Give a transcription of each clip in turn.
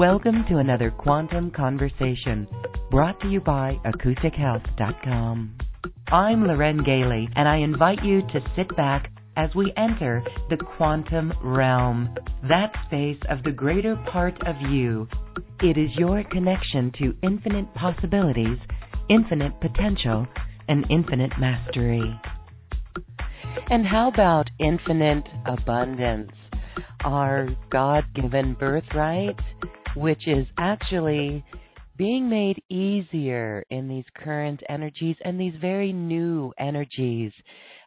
Welcome to another Quantum Conversation brought to you by AcousticHealth.com. I'm Lauren Galey, and I invite you to sit back as we enter the quantum realm, that space of the greater part of you. It is your connection to infinite possibilities, infinite potential, and infinite mastery. And how about infinite abundance? Our God given birthright? Which is actually being made easier in these current energies and these very new energies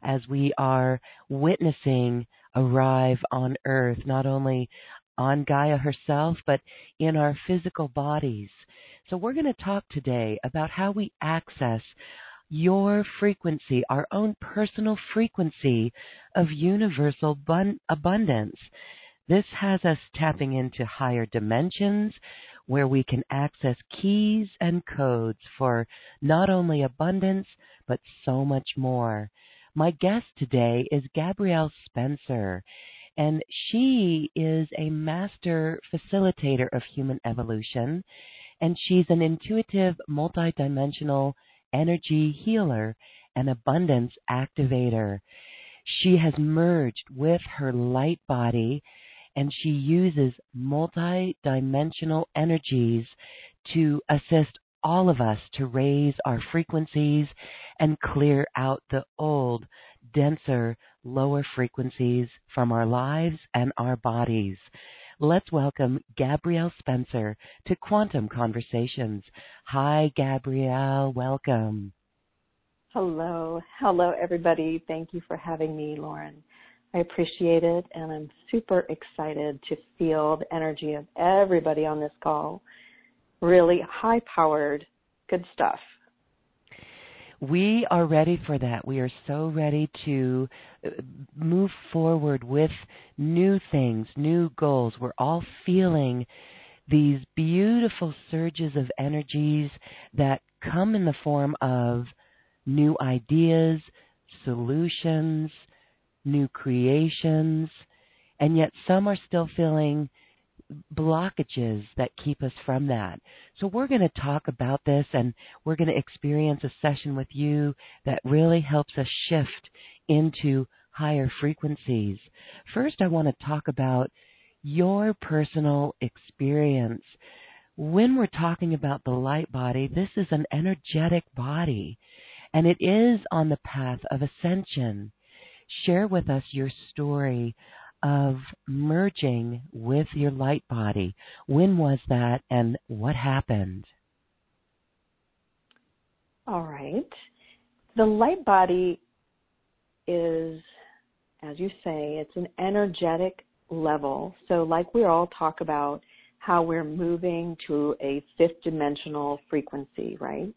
as we are witnessing arrive on earth, not only on Gaia herself, but in our physical bodies. So, we're going to talk today about how we access your frequency, our own personal frequency of universal abundance. This has us tapping into higher dimensions where we can access keys and codes for not only abundance, but so much more. My guest today is Gabrielle Spencer, and she is a master facilitator of human evolution, and she's an intuitive, multidimensional energy healer and abundance activator. She has merged with her light body and she uses multi-dimensional energies to assist all of us to raise our frequencies and clear out the old, denser, lower frequencies from our lives and our bodies. Let's welcome Gabrielle Spencer to Quantum Conversations. Hi, Gabrielle. Welcome. Hello. Hello, everybody. Thank you for having me, Lauren. I appreciate it, and I'm super excited to feel the energy of everybody on this call. Really high powered, good stuff. We are ready for that. We are so ready to uh, move forward with new things, new goals. We're all feeling these beautiful surges of energies that come in the form of new ideas, solutions, new creations, and yet some are still feeling blockages that keep us from that. So we're going to talk about this and we're going to experience a session with you that really helps us shift into higher frequencies. First, I want to talk about your personal experience. When we're talking about the light body, this is an energetic body and it is on the path of ascension share with us your story of merging with your light body. When was that and what happened? All right. The light body is, as you say, it's an energetic level. So, like we all talk about how we're moving to a fifth dimensional frequency, right?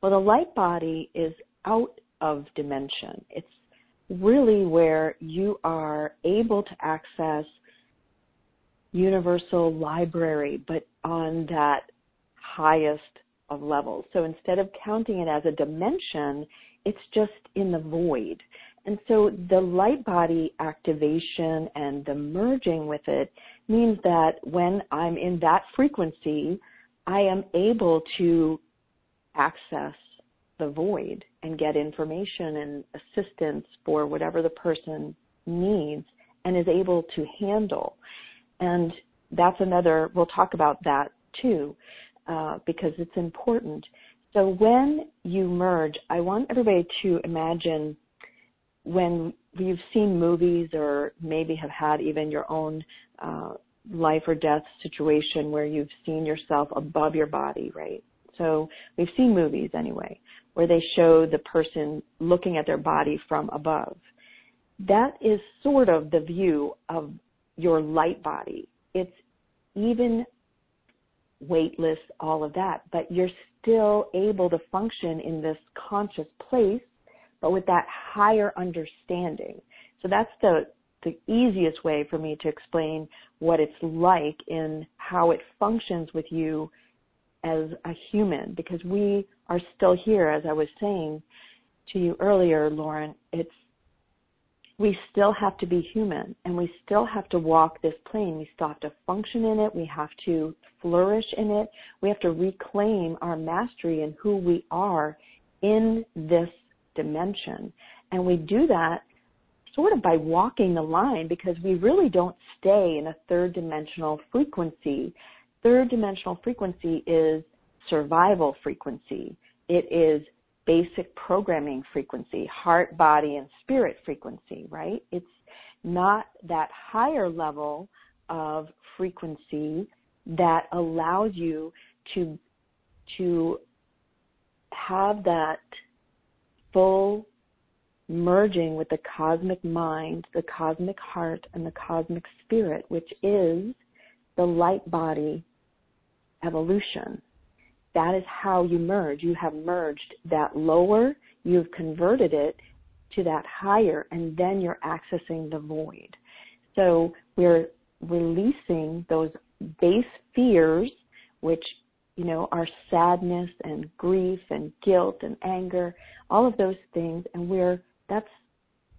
Well, the light body is out of dimension. It's really where you are able to access universal library, but on that highest of levels. So instead of counting it as a dimension, it's just in the void. And so the light body activation and the merging with it means that when I'm in that frequency, I am able to access the void and get information and assistance for whatever the person needs and is able to handle. And that's another, we'll talk about that too, uh, because it's important. So when you merge, I want everybody to imagine when you've seen movies or maybe have had even your own uh, life or death situation where you've seen yourself above your body, right? So we've seen movies anyway, where they show the person looking at their body from above. That is sort of the view of your light body. It's even weightless, all of that, but you're still able to function in this conscious place, but with that higher understanding. So that's the the easiest way for me to explain what it's like in how it functions with you as a human because we are still here as I was saying to you earlier Lauren it's we still have to be human and we still have to walk this plane. We still have to function in it. We have to flourish in it. We have to reclaim our mastery and who we are in this dimension. And we do that sort of by walking the line because we really don't stay in a third dimensional frequency. Third dimensional frequency is survival frequency. It is basic programming frequency, heart, body, and spirit frequency, right? It's not that higher level of frequency that allows you to, to have that full merging with the cosmic mind, the cosmic heart, and the cosmic spirit, which is the light body evolution. That is how you merge. You have merged that lower, you've converted it to that higher, and then you're accessing the void. So we're releasing those base fears, which you know, are sadness and grief and guilt and anger, all of those things, and we're that's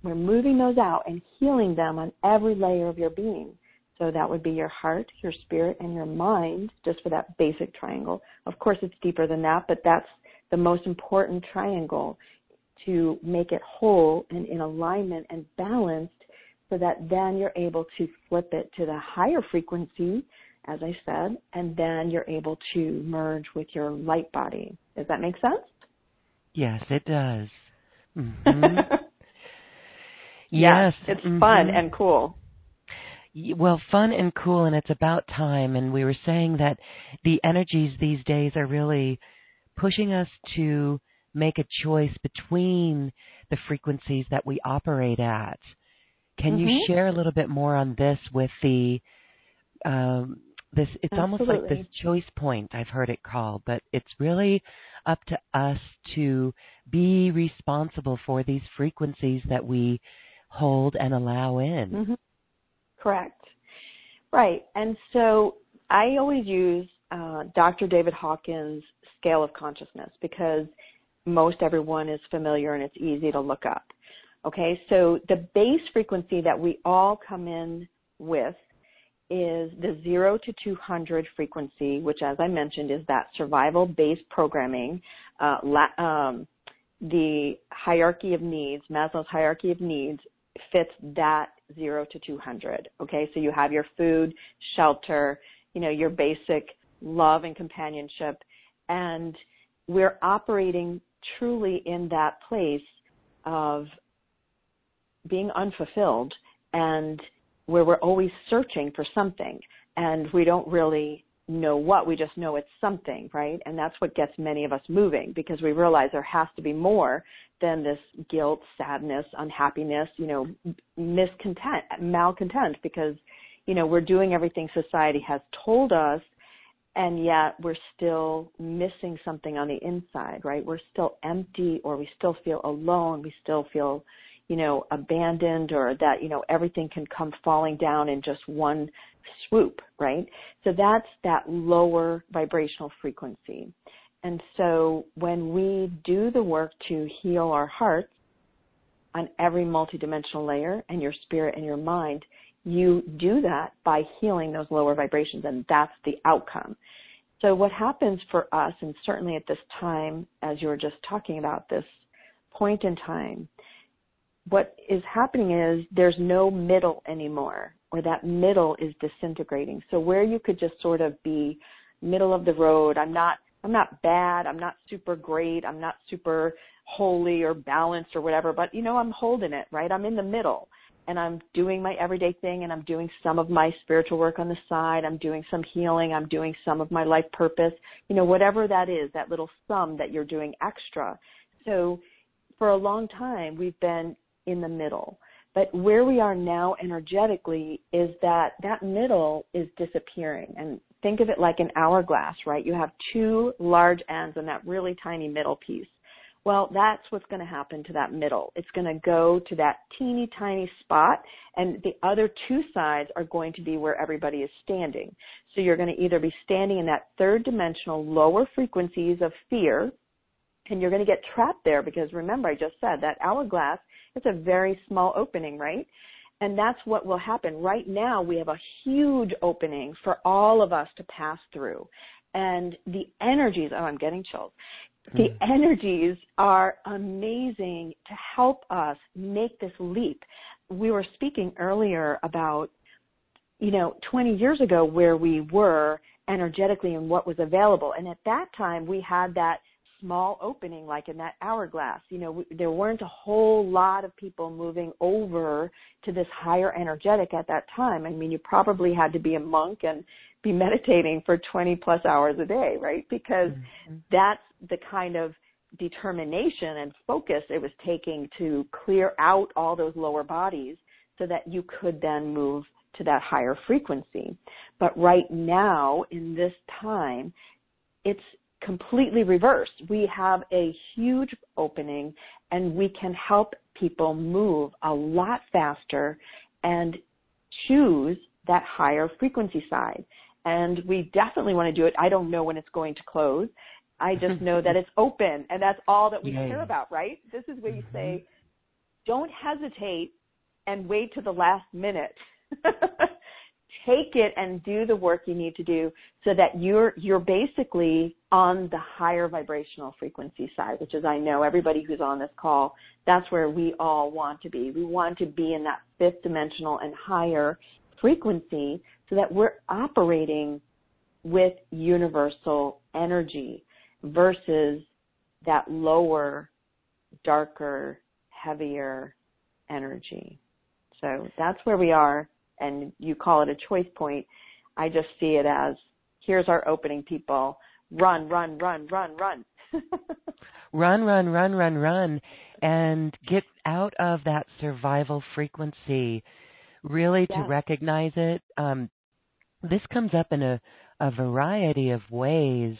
we're moving those out and healing them on every layer of your being. So that would be your heart, your spirit, and your mind, just for that basic triangle. Of course, it's deeper than that, but that's the most important triangle to make it whole and in alignment and balanced so that then you're able to flip it to the higher frequency, as I said, and then you're able to merge with your light body. Does that make sense? Yes, it does. Mm-hmm. yes, it's mm-hmm. fun and cool. Well, fun and cool, and it's about time. And we were saying that the energies these days are really pushing us to make a choice between the frequencies that we operate at. Can mm-hmm. you share a little bit more on this with the um, this? It's Absolutely. almost like this choice point. I've heard it called, but it's really up to us to be responsible for these frequencies that we hold and allow in. Mm-hmm. Correct. Right. And so I always use uh, Dr. David Hawkins' scale of consciousness because most everyone is familiar and it's easy to look up. Okay, so the base frequency that we all come in with is the 0 to 200 frequency, which, as I mentioned, is that survival based programming. Uh, la- um, the hierarchy of needs, Maslow's hierarchy of needs, fits that 0 to 200. Okay, so you have your food, shelter, you know, your basic love and companionship, and we're operating truly in that place of being unfulfilled and where we're always searching for something and we don't really know what, we just know it's something, right? And that's what gets many of us moving because we realize there has to be more than this guilt, sadness, unhappiness, you know, miscontent, malcontent because, you know, we're doing everything society has told us and yet we're still missing something on the inside, right? We're still empty or we still feel alone, we still feel you know, abandoned or that, you know, everything can come falling down in just one swoop, right? So that's that lower vibrational frequency. And so when we do the work to heal our hearts on every multidimensional layer and your spirit and your mind, you do that by healing those lower vibrations and that's the outcome. So what happens for us, and certainly at this time, as you were just talking about this point in time, what is happening is there's no middle anymore, or that middle is disintegrating. So where you could just sort of be middle of the road, I'm not I'm not bad, I'm not super great, I'm not super holy or balanced or whatever, but you know, I'm holding it, right? I'm in the middle and I'm doing my everyday thing and I'm doing some of my spiritual work on the side. I'm doing some healing. I'm doing some of my life purpose. You know, whatever that is, that little sum that you're doing extra. So for a long time, we've been in the middle. But where we are now energetically is that that middle is disappearing. And think of it like an hourglass, right? You have two large ends and that really tiny middle piece. Well, that's what's going to happen to that middle. It's going to go to that teeny tiny spot and the other two sides are going to be where everybody is standing. So you're going to either be standing in that third dimensional lower frequencies of fear and you're going to get trapped there because remember I just said that hourglass it's a very small opening, right? And that's what will happen. Right now, we have a huge opening for all of us to pass through. And the energies, oh, I'm getting chills. The mm. energies are amazing to help us make this leap. We were speaking earlier about, you know, 20 years ago where we were energetically and what was available. And at that time, we had that small opening like in that hourglass. You know, we, there weren't a whole lot of people moving over to this higher energetic at that time. I mean, you probably had to be a monk and be meditating for 20 plus hours a day, right? Because mm-hmm. that's the kind of determination and focus it was taking to clear out all those lower bodies so that you could then move to that higher frequency. But right now, in this time, it's completely reversed. We have a huge opening and we can help people move a lot faster and choose that higher frequency side. And we definitely want to do it. I don't know when it's going to close. I just know that it's open and that's all that we Yay. care about, right? This is where you mm-hmm. say, don't hesitate and wait to the last minute. take it and do the work you need to do so that you're you're basically on the higher vibrational frequency side which is I know everybody who's on this call that's where we all want to be. We want to be in that fifth dimensional and higher frequency so that we're operating with universal energy versus that lower darker heavier energy. So that's where we are and you call it a choice point, I just see it as here's our opening people. Run, run, run, run, run. run, run, run, run, run, and get out of that survival frequency. Really to recognize it. Um, this comes up in a, a variety of ways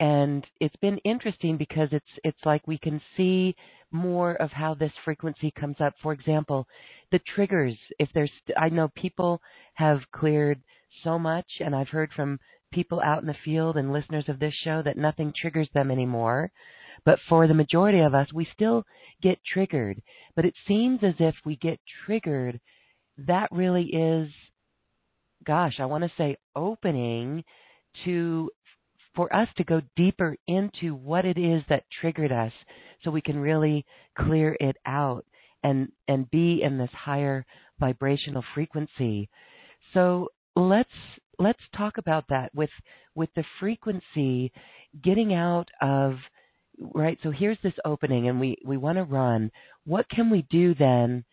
and it's been interesting because it's it's like we can see more of how this frequency comes up for example the triggers if there's i know people have cleared so much and i've heard from people out in the field and listeners of this show that nothing triggers them anymore. But for the majority of us we still get triggered. But it seems as if we get triggered that really is gosh i want to say opening to for us to go deeper into what it is that triggered us so we can really clear it out and and be in this higher vibrational frequency. So let's let's talk about that with with the frequency getting out of right so here's this opening and we we want to run. What can we do then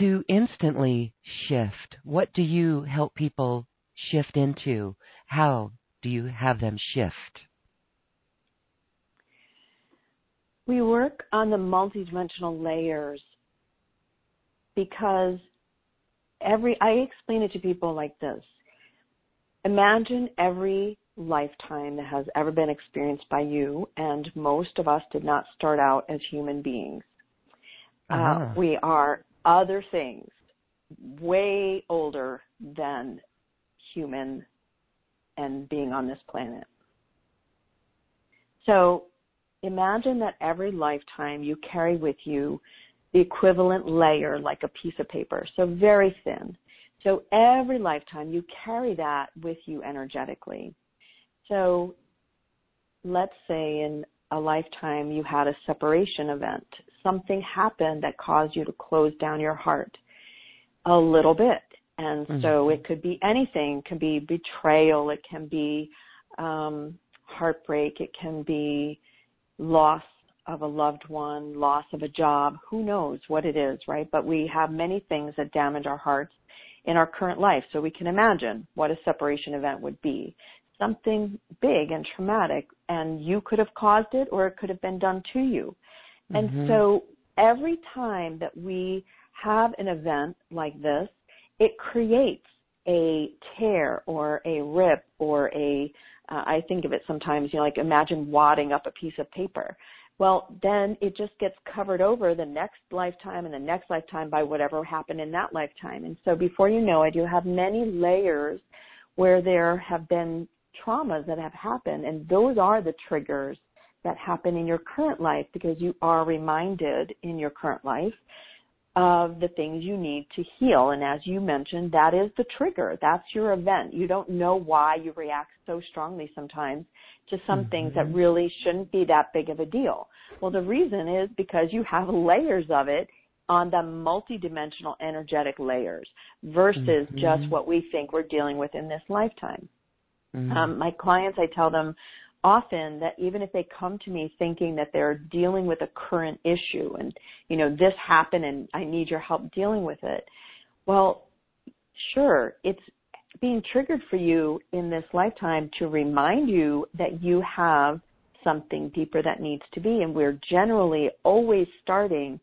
to instantly shift? What do you help people shift into? How do you have them shift? We work on the multidimensional layers because every I explain it to people like this. Imagine every lifetime that has ever been experienced by you, and most of us did not start out as human beings. Uh, uh-huh. Uh, we are other things, way older than human and being on this planet. So imagine that every lifetime you carry with you the equivalent layer like a piece of paper, so very thin. So every lifetime you carry that with you energetically. So let's say in a lifetime you had a separation event. Something happened that caused you to close down your heart a little bit. And mm-hmm. so it could be anything. It can be betrayal. It can be um, heartbreak. It can be loss of a loved one, loss of a job. Who knows what it is, right? But we have many things that damage our hearts in our current life. So we can imagine what a separation event would be. Something big and traumatic, and you could have caused it or it could have been done to you. And mm-hmm. so every time that we have an event like this, it creates a tear or a rip or a uh, I think of it sometimes, you know, like imagine wadding up a piece of paper. Well, then it just gets covered over the next lifetime and the next lifetime by whatever happened in that lifetime. And so before you know it, you have many layers where there have been traumas that have happened and those are the triggers that happen in your current life because you are reminded in your current life of the things you need to heal. And as you mentioned, that is the trigger. That's your event. You don't know why you react so strongly sometimes to some mm-hmm. things that mm-hmm. really shouldn't be that big of a deal. Well, the reason is because you have layers of it on the multidimensional energetic layers versus mm-hmm. just what we think we're dealing with in this lifetime. Mm-hmm. Um, my clients, I tell them often that even if they come to me thinking that they're dealing with a current issue and, you know, this happened and I need your help dealing with it, well, sure, it's being triggered for you in this lifetime to remind you that you have something deeper that needs to be. And we're generally always starting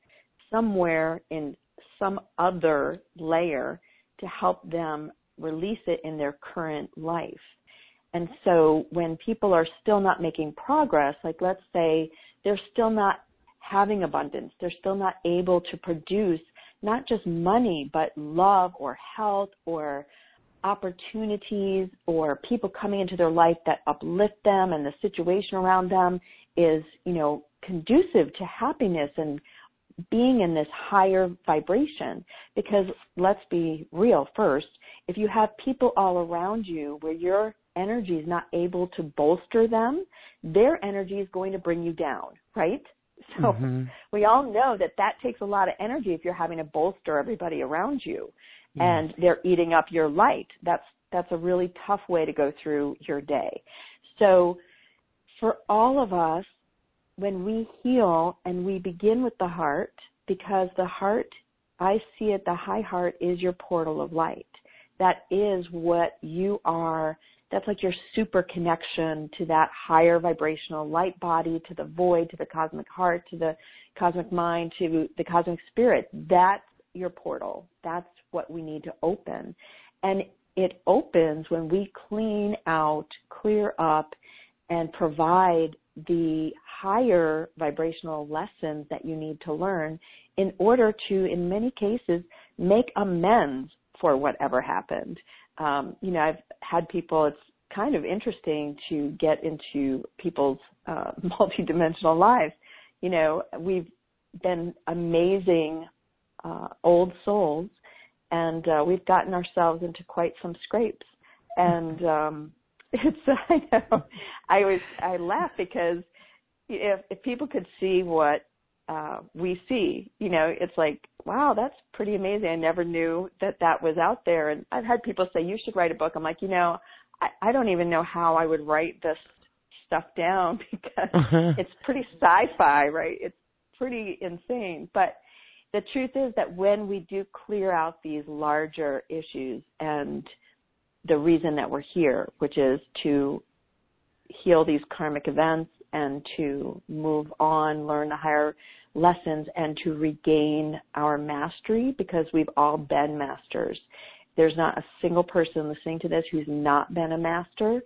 somewhere in some other layer to help them release it in their current life. And so when people are still not making progress, like let's say they're still not having abundance, they're still not able to produce not just money, but love or health or opportunities or people coming into their life that uplift them and the situation around them is, you know, conducive to happiness and being in this higher vibration. Because let's be real first, if you have people all around you where your energy is not able to bolster them, their energy is going to bring you down, right? So mm-hmm. we all know that that takes a lot of energy if you're having to bolster everybody around you and they're eating up your light. That's that's a really tough way to go through your day. So for all of us when we heal and we begin with the heart because the heart I see it the high heart is your portal of light that is what you are. That's like your super connection to that higher vibrational light body, to the void, to the cosmic heart, to the cosmic mind, to the cosmic spirit. That's your portal. That's what we need to open. And it opens when we clean out, clear up, and provide the higher vibrational lessons that you need to learn in order to, in many cases, make amends for whatever happened. Um, you know, I've had people, it's kind of interesting to get into people's uh, multidimensional lives. You know, we've been amazing uh, old souls, and uh, we've gotten ourselves into quite some scrapes. And um, it's I know I was I laugh because if if people could see what uh, we see. You know, it's like, wow, that's pretty amazing. I never knew that that was out there. And I've had people say, you should write a book. I'm like, you know, I, I don't even know how I would write this stuff down because uh-huh. it's pretty sci-fi, right? It's pretty insane. But the truth is that when we do clear out these larger issues and the reason that we're here, which is to heal these karmic events and to move on, learn the higher lessons and to regain our mastery because we've all been masters. There's not a single person listening to this who's not been a master.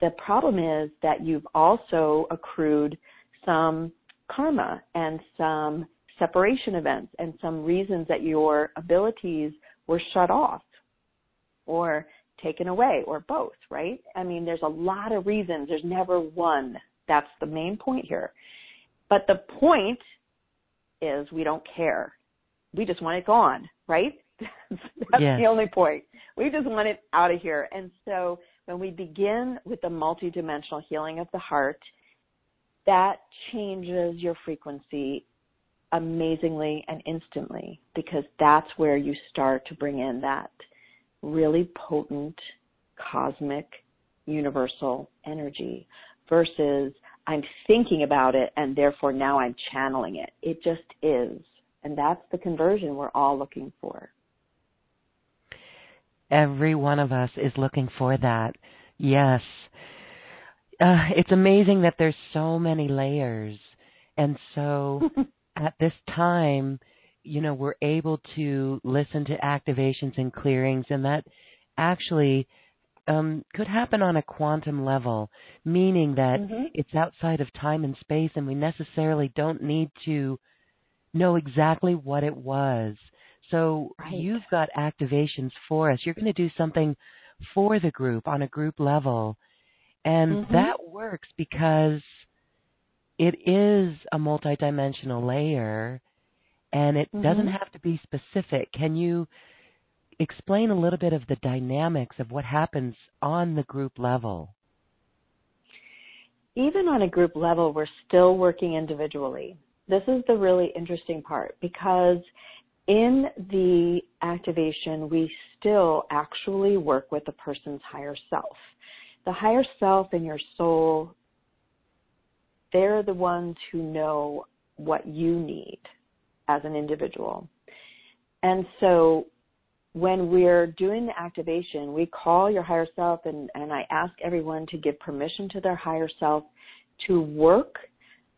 The problem is that you've also accrued some karma and some separation events and some reasons that your abilities were shut off or taken away or both, right? I mean, there's a lot of reasons. There's never one. That's the main point here. But the point is we don't care. We just want it gone, right? That's yeah. the only point. We just want it out of here. And so when we begin with the multidimensional healing of the heart, that changes your frequency amazingly and instantly because that's where you start to bring in that really potent cosmic universal energy versus I'm thinking about it and therefore now I'm channeling it. It just is. And that's the conversion we're all looking for. Every one of us is looking for that. Yes. Uh, it's amazing that there's so many layers. And so at this time, you know, we're able to listen to activations and clearings, and that actually um, could happen on a quantum level, meaning that mm-hmm. it's outside of time and space, and we necessarily don't need to know exactly what it was. So right. you've got activations for us. You're going to do something for the group on a group level. And mm-hmm. that works because it is a multidimensional layer and it mm-hmm. doesn't have to be specific. Can you explain a little bit of the dynamics of what happens on the group level? Even on a group level, we're still working individually. This is the really interesting part because in the activation, we still actually work with the person's higher self. The higher self and your soul, they're the ones who know what you need as an individual. And so when we're doing the activation, we call your higher self and, and I ask everyone to give permission to their higher self to work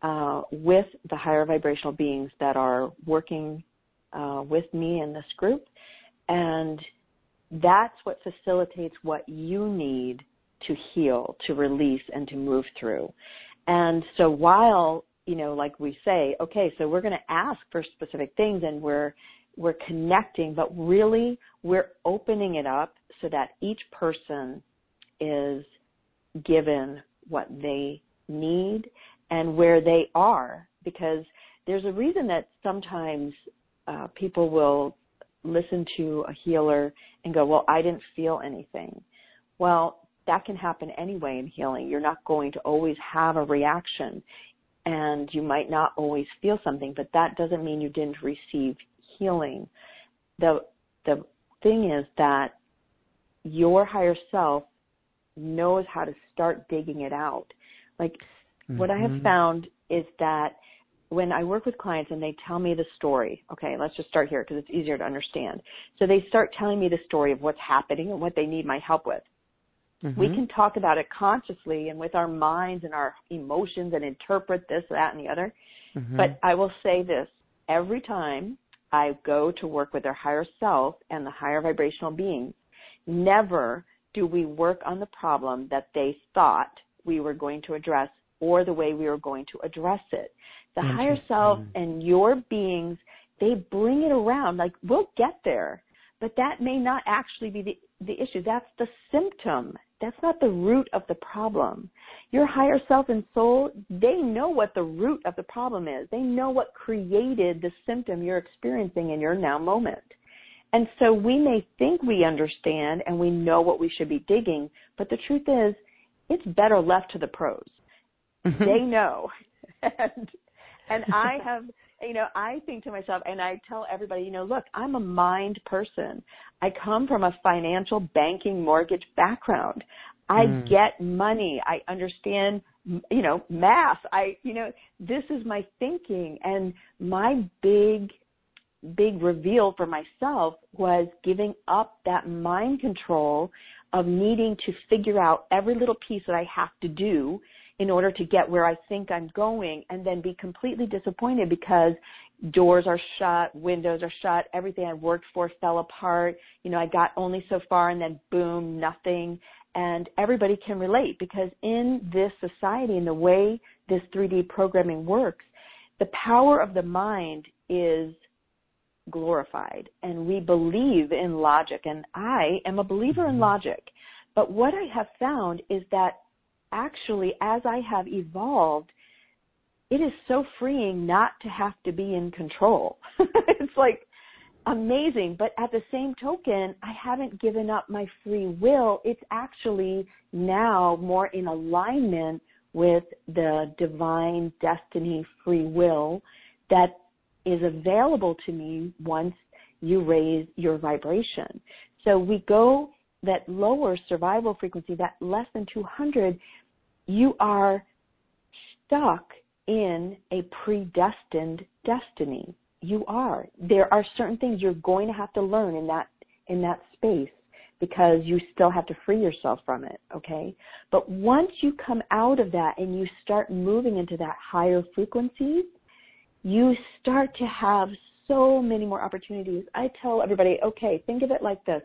uh, with the higher vibrational beings that are working uh, with me in this group. And that's what facilitates what you need to heal, to release, and to move through. And so while, you know, like we say, okay, so we're going to ask for specific things and we're, we're connecting, but really we're opening it up so that each person is given what they need and where they are because there's a reason that sometimes uh, people will listen to a healer and go, well, I didn't feel anything. Well, that can happen anyway in healing. You're not going to always have a reaction and you might not always feel something, but that doesn't mean you didn't receive healing. The, the thing is that your higher self knows how to start digging it out. Like mm-hmm. what I have mm-hmm. found is that when I work with clients and they tell me the story, okay, let's just start here because it's easier to understand. So they start telling me the story of what's happening and what they need my help with. Mm-hmm. We can talk about it consciously and with our minds and our emotions and interpret this, that, and the other. Mm-hmm. But I will say this every time I go to work with their higher self and the higher vibrational beings, never do we work on the problem that they thought we were going to address or the way we were going to address it. The higher self and your beings, they bring it around. Like we'll get there, but that may not actually be the, the issue. That's the symptom. That's not the root of the problem. Your higher self and soul, they know what the root of the problem is. They know what created the symptom you're experiencing in your now moment. And so we may think we understand and we know what we should be digging, but the truth is, it's better left to the pros. Mm-hmm. They know. and and I have, you know, I think to myself and I tell everybody, you know, look, I'm a mind person. I come from a financial banking mortgage background. I mm. get money. I understand, you know, math. I, you know, this is my thinking and my big big reveal for myself was giving up that mind control of needing to figure out every little piece that I have to do in order to get where I think I'm going and then be completely disappointed because doors are shut, windows are shut, everything I worked for fell apart. You know, I got only so far and then boom, nothing. And everybody can relate because in this society and the way this 3D programming works, the power of the mind is glorified and we believe in logic and I am a believer in mm-hmm. logic. But what I have found is that actually, as I have evolved, it is so freeing not to have to be in control. it's like, amazing. But at the same token, I haven't given up my free will. It's actually now more in alignment with the divine destiny free will that is available to me once you raise your vibration. So we go that lower survival frequency, that less than 200, you are stuck in a predestined destiny. You are. There are certain things you're going to have to learn in that in that space because you still have to free yourself from it, okay? But once you come out of that and you start moving into that higher frequency, you start to have so many more opportunities. I tell everybody, okay, think of it like this.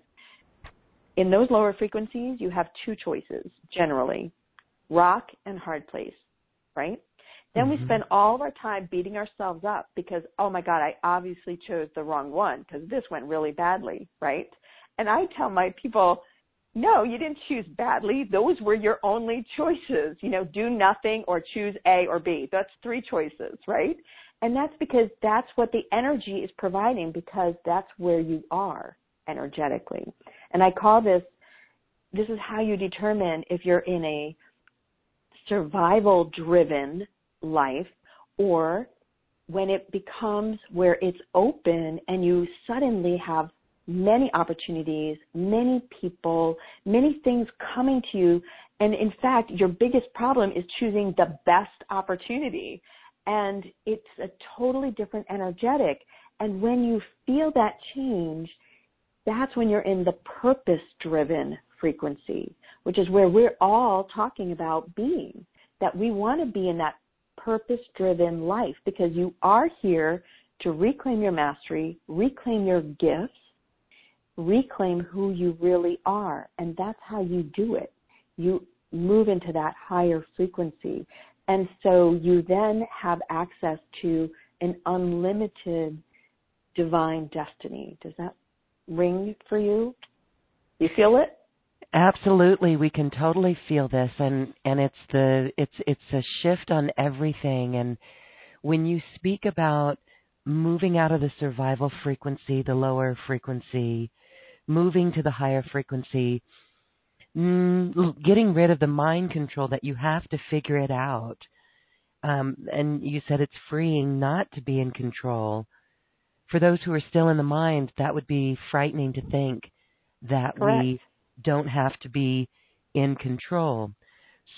In those lower frequencies, you have two choices generally rock and hard place, right? Then mm-hmm. we spend all of our time beating ourselves up because, oh my God, I obviously chose the wrong one because this went really badly, right? And I tell my people, no, you didn't choose badly. Those were your only choices. You know, do nothing or choose A or B. That's three choices, right? And that's because that's what the energy is providing because that's where you are energetically. And I call this, this is how you determine if you're in a survival driven life or when it becomes where it's open and you suddenly have many opportunities, many people, many things coming to you. And in fact, your biggest problem is choosing the best opportunity. And it's a totally different energetic. And when you feel that change, that's when you're in the purpose driven frequency, which is where we're all talking about being. That we want to be in that purpose driven life because you are here to reclaim your mastery, reclaim your gifts, reclaim who you really are. And that's how you do it. You move into that higher frequency. And so you then have access to an unlimited divine destiny. Does that ring for you? You feel it? Absolutely, we can totally feel this, and and it's the it's it's a shift on everything. And when you speak about moving out of the survival frequency, the lower frequency, moving to the higher frequency, mm, getting rid of the mind control that you have to figure it out. Um, and you said it's freeing not to be in control. For those who are still in the mind, that would be frightening to think that Correct. we don't have to be in control.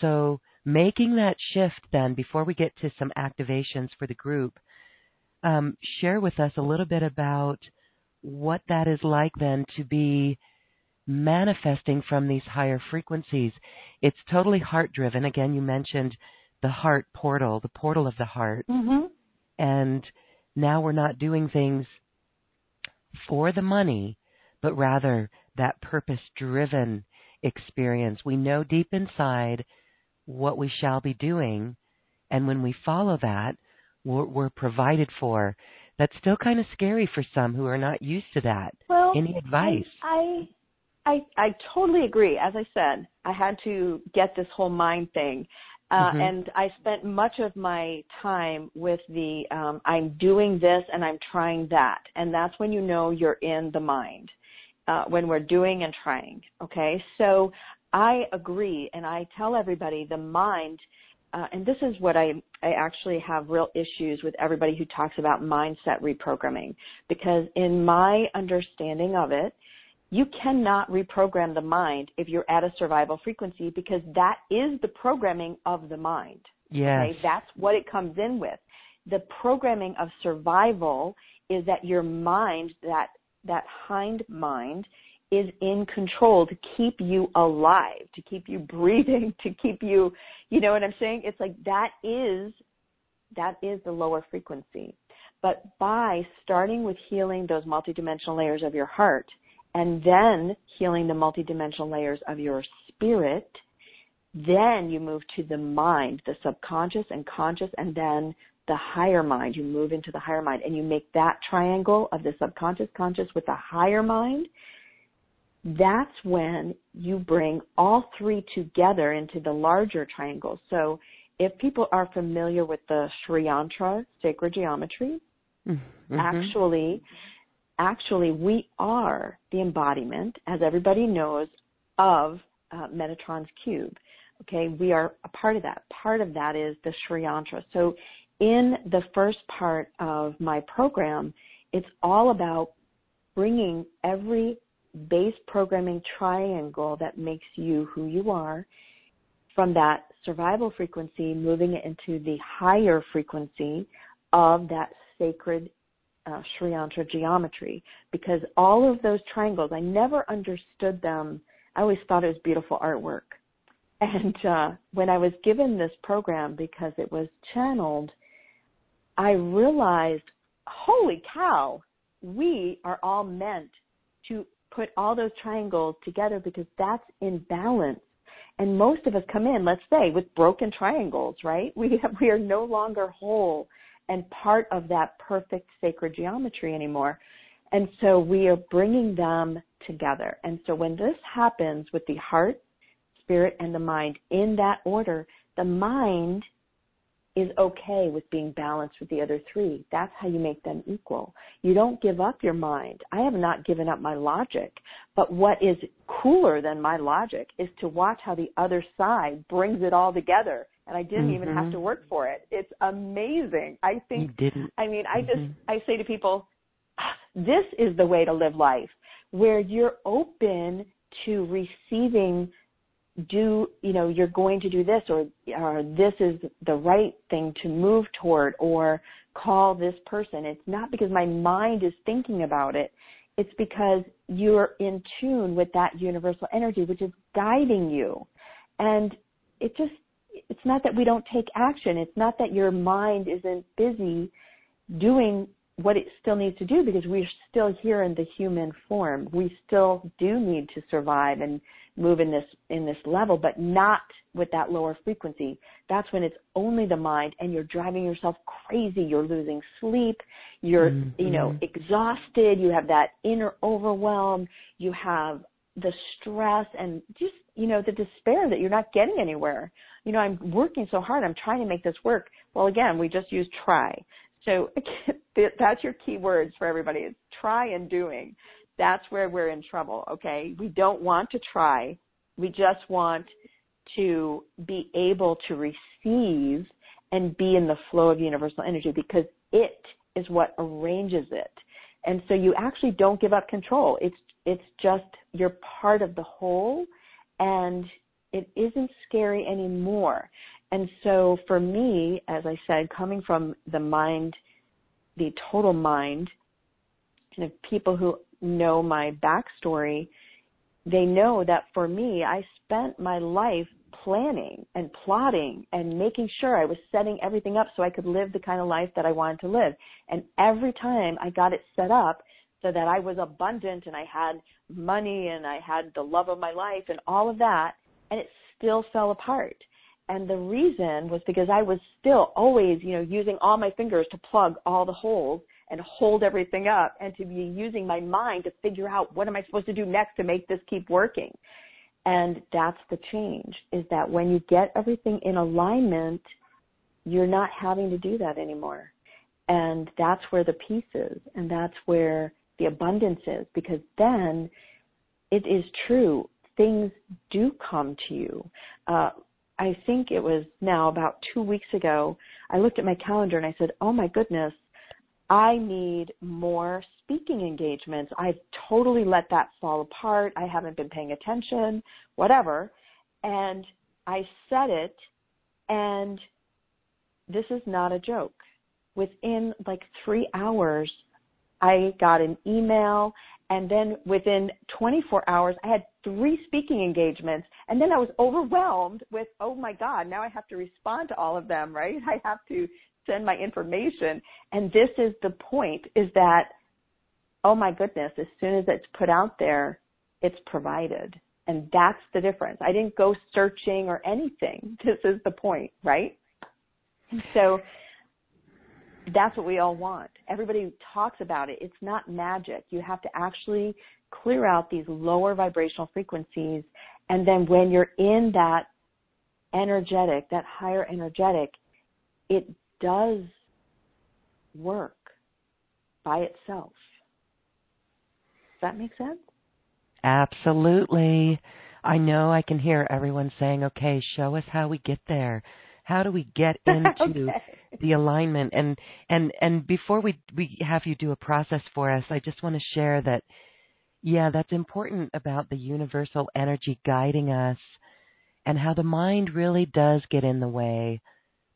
So making that shift then, before we get to some activations for the group, um, share with us a little bit about what that is like then to be manifesting from these higher frequencies. It's totally heart driven. Again, you mentioned the heart portal, the portal of the heart. Mm-hmm. And now we're not doing things for the money, but rather that purpose driven experience. We know deep inside what we shall be doing, and when we follow that, we're, we're provided for. That's still kind of scary for some who are not used to that. Well, any advice? I, I I totally agree. As I said, I had to get this whole mind thing. Uh, mm-hmm. and I spent much of my time with the um, I'm doing this and I'm trying that, and that's when you know you're in the mind uh, when we're doing and trying. Okay, so I agree, and I tell everybody the mind. Uh, and this is what I, I actually have real issues with everybody who talks about mindset reprogramming because in my understanding of it, you cannot reprogram the mind if you're at a survival frequency because that is the programming of the mind. Yes. Okay? That's what it comes in with. The programming of survival is that your mind, that that hind mind is in control to keep you alive, to keep you breathing, to keep you, you know what I'm saying? It's like that is, that is the lower frequency. But by starting with healing those multidimensional layers of your heart and then healing the multidimensional layers of your spirit, then you move to the mind, the subconscious and conscious, and then the higher mind. You move into the higher mind and you make that triangle of the subconscious conscious with the higher mind. That's when you bring all three together into the larger triangle. So if people are familiar with the Sri Yantra sacred geometry, mm-hmm. actually actually we are the embodiment, as everybody knows, of uh, Metatron's cube. Okay, we are a part of that. Part of that is the Sri Yantra. So in the first part of my program, it's all about bringing every base programming triangle that makes you who you are from that survival frequency, moving it into the higher frequency of that sacred uh, Sri Yantra geometry. Because all of those triangles, I never understood them. I always thought it was beautiful artwork. And uh, when I was given this program, because it was channeled, I realized, holy cow, we are all meant to put all those triangles together because that's in balance. And most of us come in, let's say, with broken triangles, right? We have, we are no longer whole and part of that perfect sacred geometry anymore. And so we are bringing them together. And so when this happens with the heart, spirit, and the mind in that order, the mind is okay with being balanced with the other three. That's how you make them equal. You don't give up your mind. I have not given up my logic, but what is cooler than my logic is to watch how the other side brings it all together. And I didn't mm-hmm. even have to mm-hmm. work for it. It's amazing. I think, you didn't. I mean, I just, mm-hmm. I say to people, this is the way to live life where you're open to receiving do you know you're going to do this or or this is the right thing to move toward or call this person. It's not because my mind is thinking about it. It's because you're in tune with that universal energy which is guiding you. And it just it's not that we don't take action. It's not that your mind isn't busy doing what it still needs to do because we're still here in the human form. We still do need to survive and move in this in this level, but not with that lower frequency. That's when it's only the mind and you're driving yourself crazy. You're losing sleep. You're, mm-hmm. you know, exhausted. You have that inner overwhelm. You have the stress and just, you know, the despair that you're not getting anywhere. You know, I'm working so hard. I'm trying to make this work. Well, again, we just use try. So that's your key words for everybody. is try and doing. That's where we're in trouble. Okay. We don't want to try. We just want to be able to receive and be in the flow of universal energy because it is what arranges it. And so you actually don't give up control. It's, it's just you're part of the whole and it isn't scary anymore. And so for me, as I said, coming from the mind, the total mind, kind of people who know my backstory, they know that for me, I spent my life planning and plotting and making sure I was setting everything up so I could live the kind of life that I wanted to live. And every time I got it set up so that I was abundant and I had money and I had the love of my life and all of that, and it still fell apart. And the reason was because I was still always, you know, using all my fingers to plug all the holes and hold everything up and to be using my mind to figure out what am I supposed to do next to make this keep working. And that's the change is that when you get everything in alignment, you're not having to do that anymore. And that's where the peace is and that's where the abundance is because then it is true. Things do come to you. Uh, I think it was now about two weeks ago, I looked at my calendar and I said, oh my goodness, I need more speaking engagements. I've totally let that fall apart. I haven't been paying attention, whatever. And I said it, and this is not a joke. Within like three hours, I got an email and then within 24 hours, I had three speaking engagements. And then I was overwhelmed with, oh my God, now I have to respond to all of them, right? I have to send my information. And this is the point is that, oh my goodness, as soon as it's put out there, it's provided. And that's the difference. I didn't go searching or anything. This is the point, right? So that's what we all want. Everybody talks about it. It's not magic. You have to actually clear out these lower vibrational frequencies. And then when you're in that energetic, that higher energetic, it does work by itself. Does that make sense? Absolutely. I know I can hear everyone saying, "Okay, show us how we get there. How do we get into okay. the alignment?" And and and before we we have you do a process for us, I just want to share that yeah, that's important about the universal energy guiding us and how the mind really does get in the way.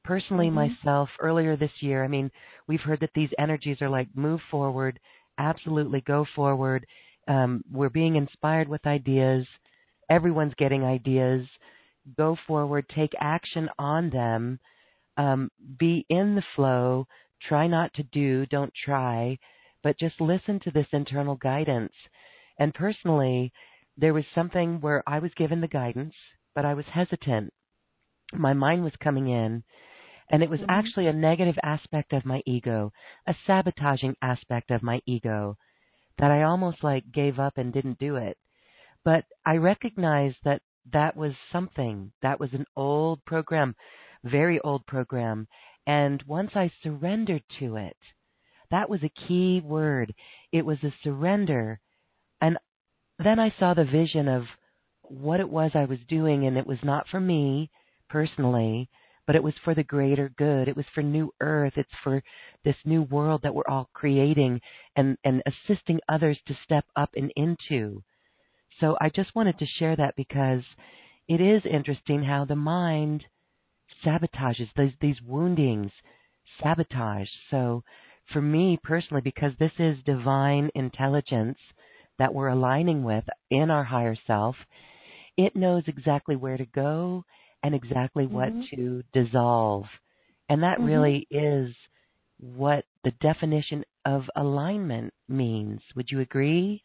Personally, mm-hmm. myself, earlier this year, I mean, we've heard that these energies are like move forward, absolutely go forward. Um, we're being inspired with ideas. Everyone's getting ideas. Go forward, take action on them. Um, be in the flow. Try not to do, don't try, but just listen to this internal guidance. And personally, there was something where I was given the guidance, but I was hesitant. My mind was coming in, and it was mm-hmm. actually a negative aspect of my ego, a sabotaging aspect of my ego that I almost like gave up and didn't do it. But I recognized that that was something. That was an old program, very old program. And once I surrendered to it, that was a key word. It was a surrender and then I saw the vision of what it was I was doing, and it was not for me personally, but it was for the greater good. It was for New Earth. It's for this new world that we're all creating and, and assisting others to step up and into. So I just wanted to share that because it is interesting how the mind sabotages these these woundings, sabotage. So for me personally, because this is divine intelligence that we're aligning with in our higher self, it knows exactly where to go and exactly mm-hmm. what to dissolve. And that mm-hmm. really is what the definition of alignment means. Would you agree?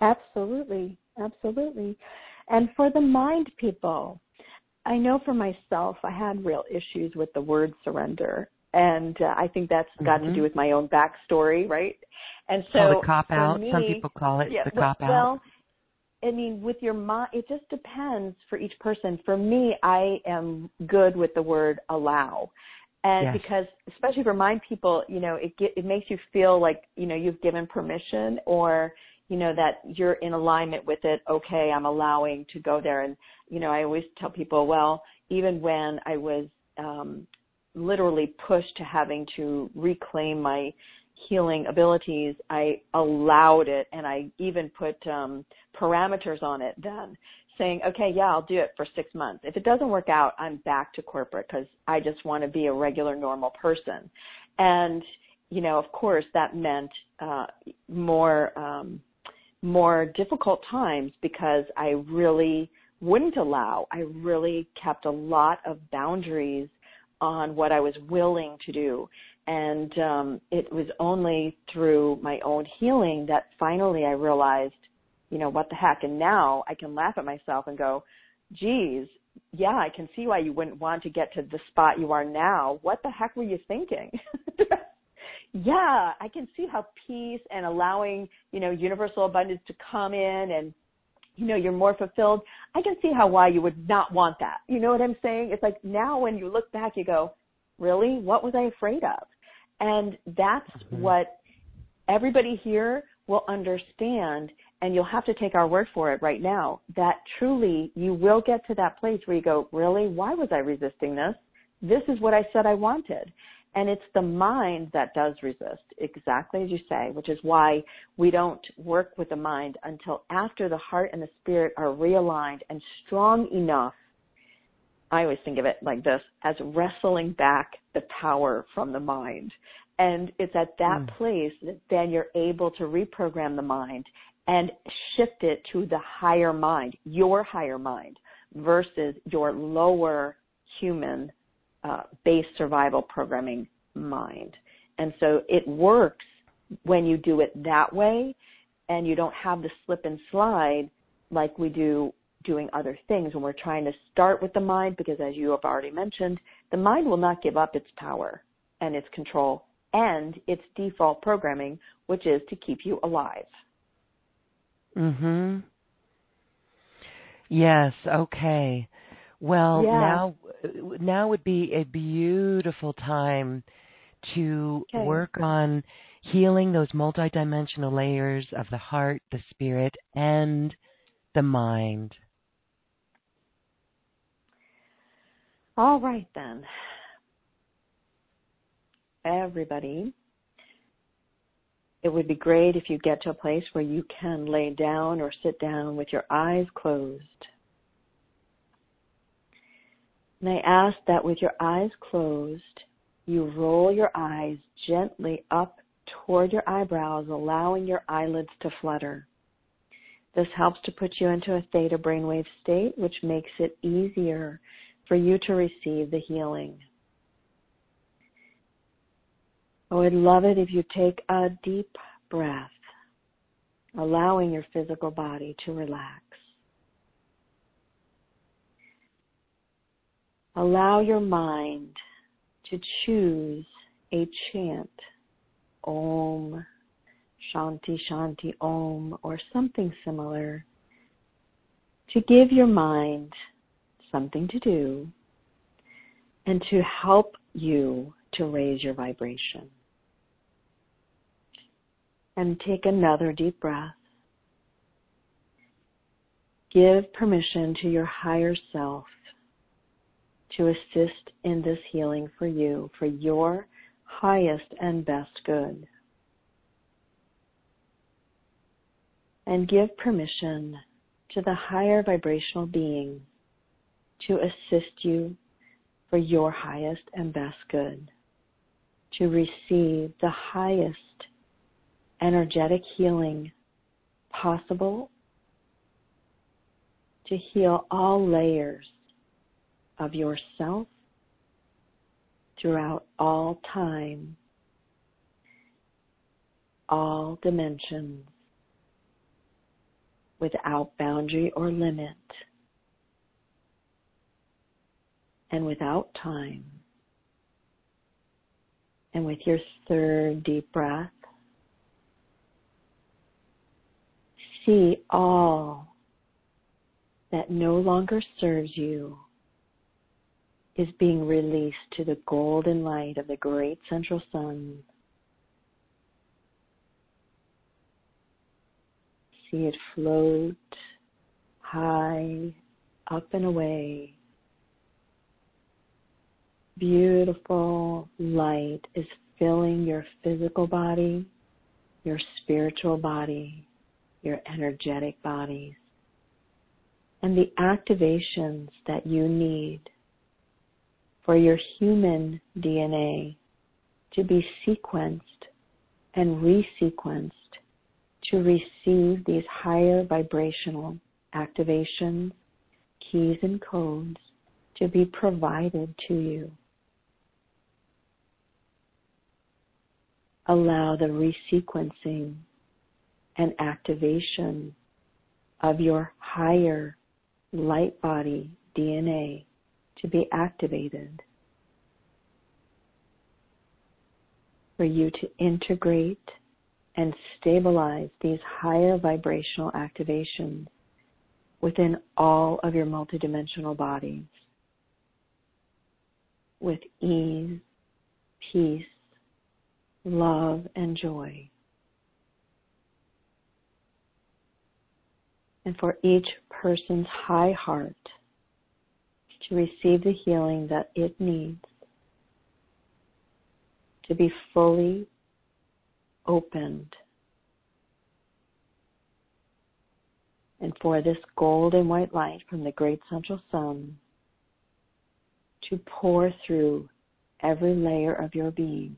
Absolutely. Absolutely. And for the mind people, I know for myself, I had real issues with the word surrender. And uh, I think that's got mm-hmm. to do with my own backstory, right? And so oh, the cop out. Me, Some people call it yeah, the well, cop out. Well, I mean, with your mind, it just depends for each person. For me, I am good with the word allow. And yes. because, especially for mind people, you know, it get, it makes you feel like, you know, you've given permission or, you know, that you're in alignment with it. Okay, I'm allowing to go there. And, you know, I always tell people, well, even when I was, um, literally pushed to having to reclaim my healing abilities, I allowed it and I even put um, parameters on it then saying, okay, yeah, I'll do it for six months. If it doesn't work out, I'm back to corporate because I just want to be a regular, normal person. And, you know, of course that meant uh, more, um, more difficult times because I really wouldn't allow. I really kept a lot of boundaries on what I was willing to do. And um, it was only through my own healing that finally I realized, you know, what the heck. And now I can laugh at myself and go, geez, yeah, I can see why you wouldn't want to get to the spot you are now. What the heck were you thinking? yeah, I can see how peace and allowing, you know, universal abundance to come in and you know, you're more fulfilled. I can see how why you would not want that. You know what I'm saying? It's like now when you look back, you go, really? What was I afraid of? And that's mm-hmm. what everybody here will understand and you'll have to take our word for it right now that truly you will get to that place where you go, really? Why was I resisting this? This is what I said I wanted. And it's the mind that does resist, exactly as you say, which is why we don't work with the mind until after the heart and the spirit are realigned and strong enough. I always think of it like this as wrestling back the power from the mind. And it's at that mm. place that then you're able to reprogram the mind and shift it to the higher mind, your higher mind, versus your lower human uh, base survival programming mind. And so it works when you do it that way and you don't have the slip and slide like we do doing other things when we're trying to start with the mind because as you have already mentioned, the mind will not give up its power and its control and its default programming, which is to keep you alive. Mhm. Yes, okay. Well, yeah. now now would be a beautiful time to okay. work on healing those multidimensional layers of the heart, the spirit, and the mind. All right, then. Everybody, it would be great if you get to a place where you can lay down or sit down with your eyes closed. And I ask that with your eyes closed, you roll your eyes gently up toward your eyebrows, allowing your eyelids to flutter. This helps to put you into a theta brainwave state, which makes it easier for you to receive the healing. I would love it if you take a deep breath, allowing your physical body to relax. Allow your mind to choose a chant, Om, Shanti, Shanti, Om, or something similar, to give your mind something to do and to help you to raise your vibration. And take another deep breath. Give permission to your higher self to assist in this healing for you, for your highest and best good. And give permission to the higher vibrational being to assist you for your highest and best good, to receive the highest energetic healing possible, to heal all layers of yourself throughout all time, all dimensions, without boundary or limit, and without time. And with your third deep breath, see all that no longer serves you is being released to the golden light of the great central sun. See it float high, up and away. Beautiful light is filling your physical body, your spiritual body, your energetic bodies, and the activations that you need for your human DNA to be sequenced and resequenced to receive these higher vibrational activations, keys, and codes to be provided to you. Allow the resequencing and activation of your higher light body DNA to be activated. For you to integrate and stabilize these higher vibrational activations within all of your multidimensional bodies with ease, peace, love, and joy. And for each person's high heart to receive the healing that it needs to be fully opened. And for this gold and white light from the great central sun to pour through every layer of your being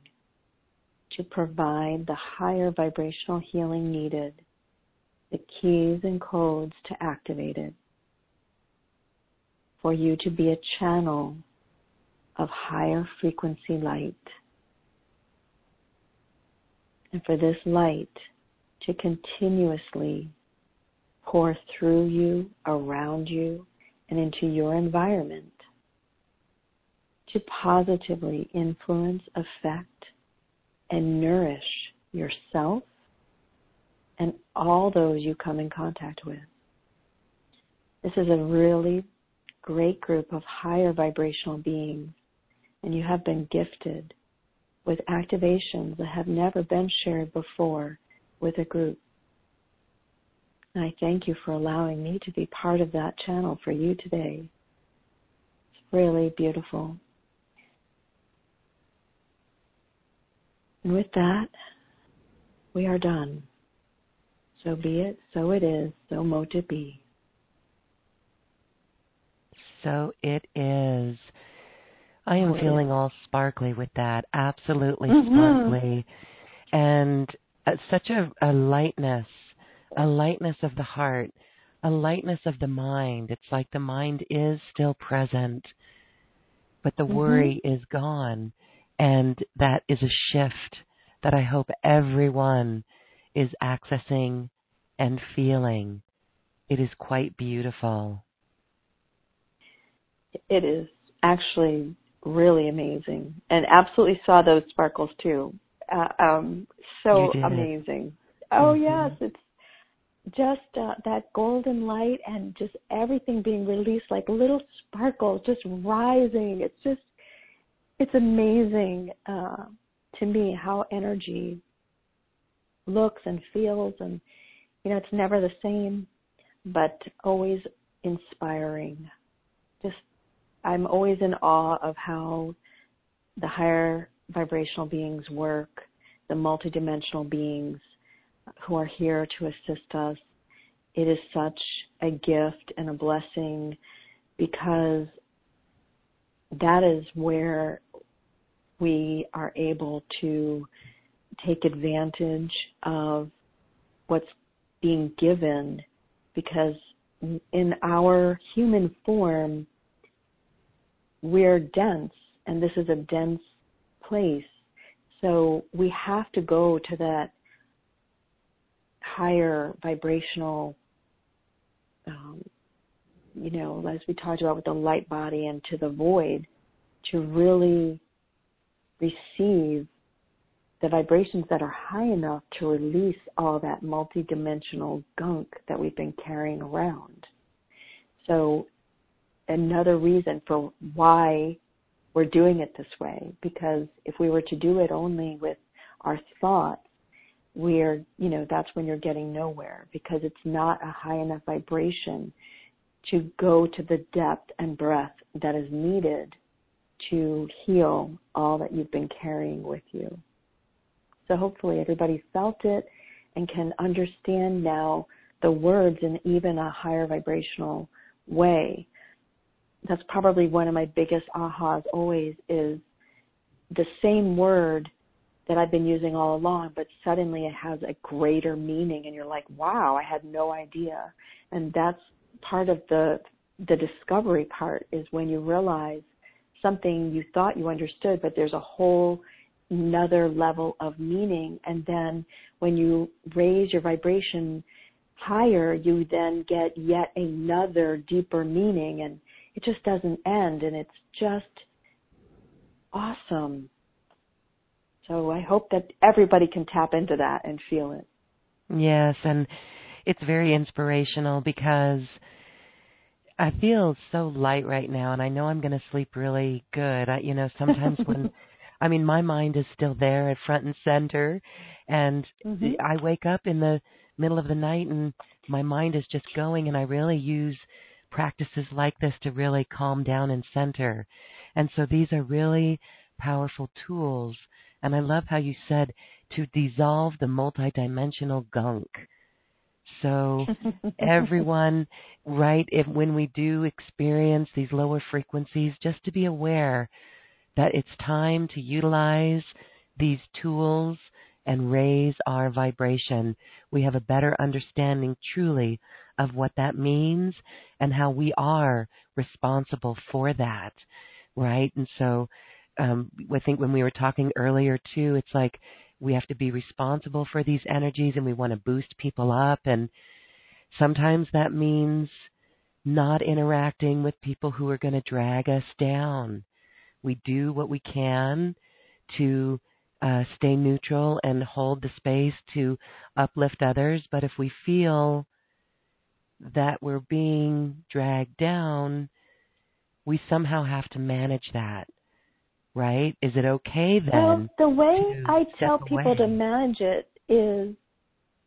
to provide the higher vibrational healing needed, the keys and codes to activate it for you to be a channel of higher frequency light. And for this light to continuously pour through you, around you, and into your environment to positively influence, affect, and nourish yourself and all those you come in contact with. This is a really great group of higher vibrational beings, and you have been gifted with activations that have never been shared before with a group. And I thank you for allowing me to be part of that channel for you today. It's really beautiful. And with that, we are done. So be it, so it is, so mote it be. So it is. I am feeling all sparkly with that. Absolutely Mhm. sparkly. And uh, such a, a lightness, a lightness of the heart, a lightness of the mind. It's like the mind is still present, but the Mhm. worry is gone. And that is a shift that I hope everyone is accessing and feeling. It is quite beautiful. It is actually really amazing, and absolutely saw those sparkles too. Uh, um, so amazing. Oh Mhm. yes, it's just uh, that golden light and just everything being released like little sparkles, just rising. It's just, it's amazing uh, to me how energy looks and feels, and you know, it's never the same, but always inspiring. I'm always in awe of how the higher vibrational beings work, the multidimensional beings who are here to assist us. It is such a gift and a blessing because that is where we are able to take advantage of what's being given because in our human form, we're dense and this is a dense place. So we have to go to that higher vibrational, um, you know, as we talked about with the light body and to the void to really receive the vibrations that are high enough to release all that multidimensional gunk that we've been carrying around. So another reason for why we're doing it this way. Because if we were to do it only with our thoughts we're you know that's when you're getting nowhere. Because it's not a high enough vibration to go to the depth and breadth that is needed to heal all that you've been carrying with you. So hopefully everybody felt it and can understand now the words in even a higher vibrational way that's probably one of my biggest ahas always is the same word that I've been using all along, but suddenly it has a greater meaning and you're like, wow, I had no idea. And that's part of the, the discovery part is when you realize something you thought you understood, but there's a whole another level of meaning. And then when you raise your vibration higher, you then get yet another deeper meaning and it just doesn't end and it's just awesome. So I hope that everybody can tap into that and feel it. Yes, and it's very inspirational because I feel so light right now, and I know I'm going to sleep really good. I, you know, sometimes when, I mean, my mind is still there at front and center, and Mhm. I wake up in the middle of the night and my mind is just going, and I really use practices like this to really calm down and center. And so these are really powerful tools. And I love how you said to dissolve the multidimensional gunk. So everyone, right, if when we do experience these lower frequencies, just to be aware that it's time to utilize these tools and raise our vibration. We have a better understanding truly of what that means and how we are responsible for that, right? And so um, I think when we were talking earlier too, it's like we have to be responsible for these energies and we want to boost people up and sometimes that means not interacting with people who are going to drag us down. We do what we can to uh, stay neutral and hold the space to uplift others, but if we feel that we're being dragged down, we somehow have to manage that. right? Is it okay then? Well, the way I tell people to manage it is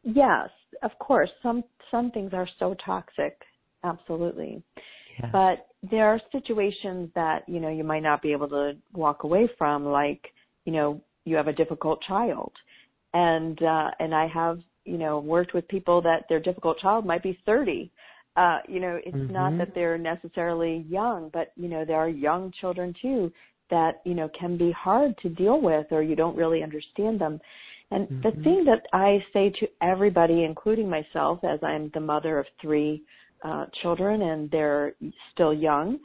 yes, of course, some some things are so toxic, absolutely. Yeah. But there are situations that, you know, you might not be able to walk away from like, you know, you have a difficult child. And uh and I have, you know, worked with people that their difficult child might be 30 uh, you know, it's not Mhm. that they're necessarily young, but you know, there are young children too that, you know, can be hard to deal with or you don't really understand them. And the Mhm. thing that I say to everybody, including myself, as I'm the mother of three uh, children and they're still young,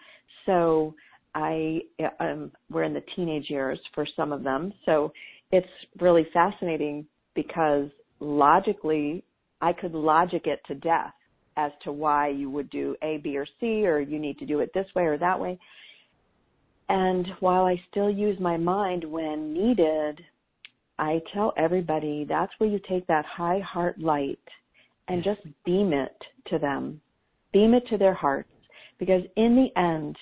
so I um, we're in the teenage years for some of them. So it's really fascinating because logically, I could logic it to death as to why you would do A, B, or C, or you need to do it this way or that way. And while I still use my mind when needed, I tell everybody that's where you take that high heart light and just beam it to them. Beam it to their hearts. Because in the end,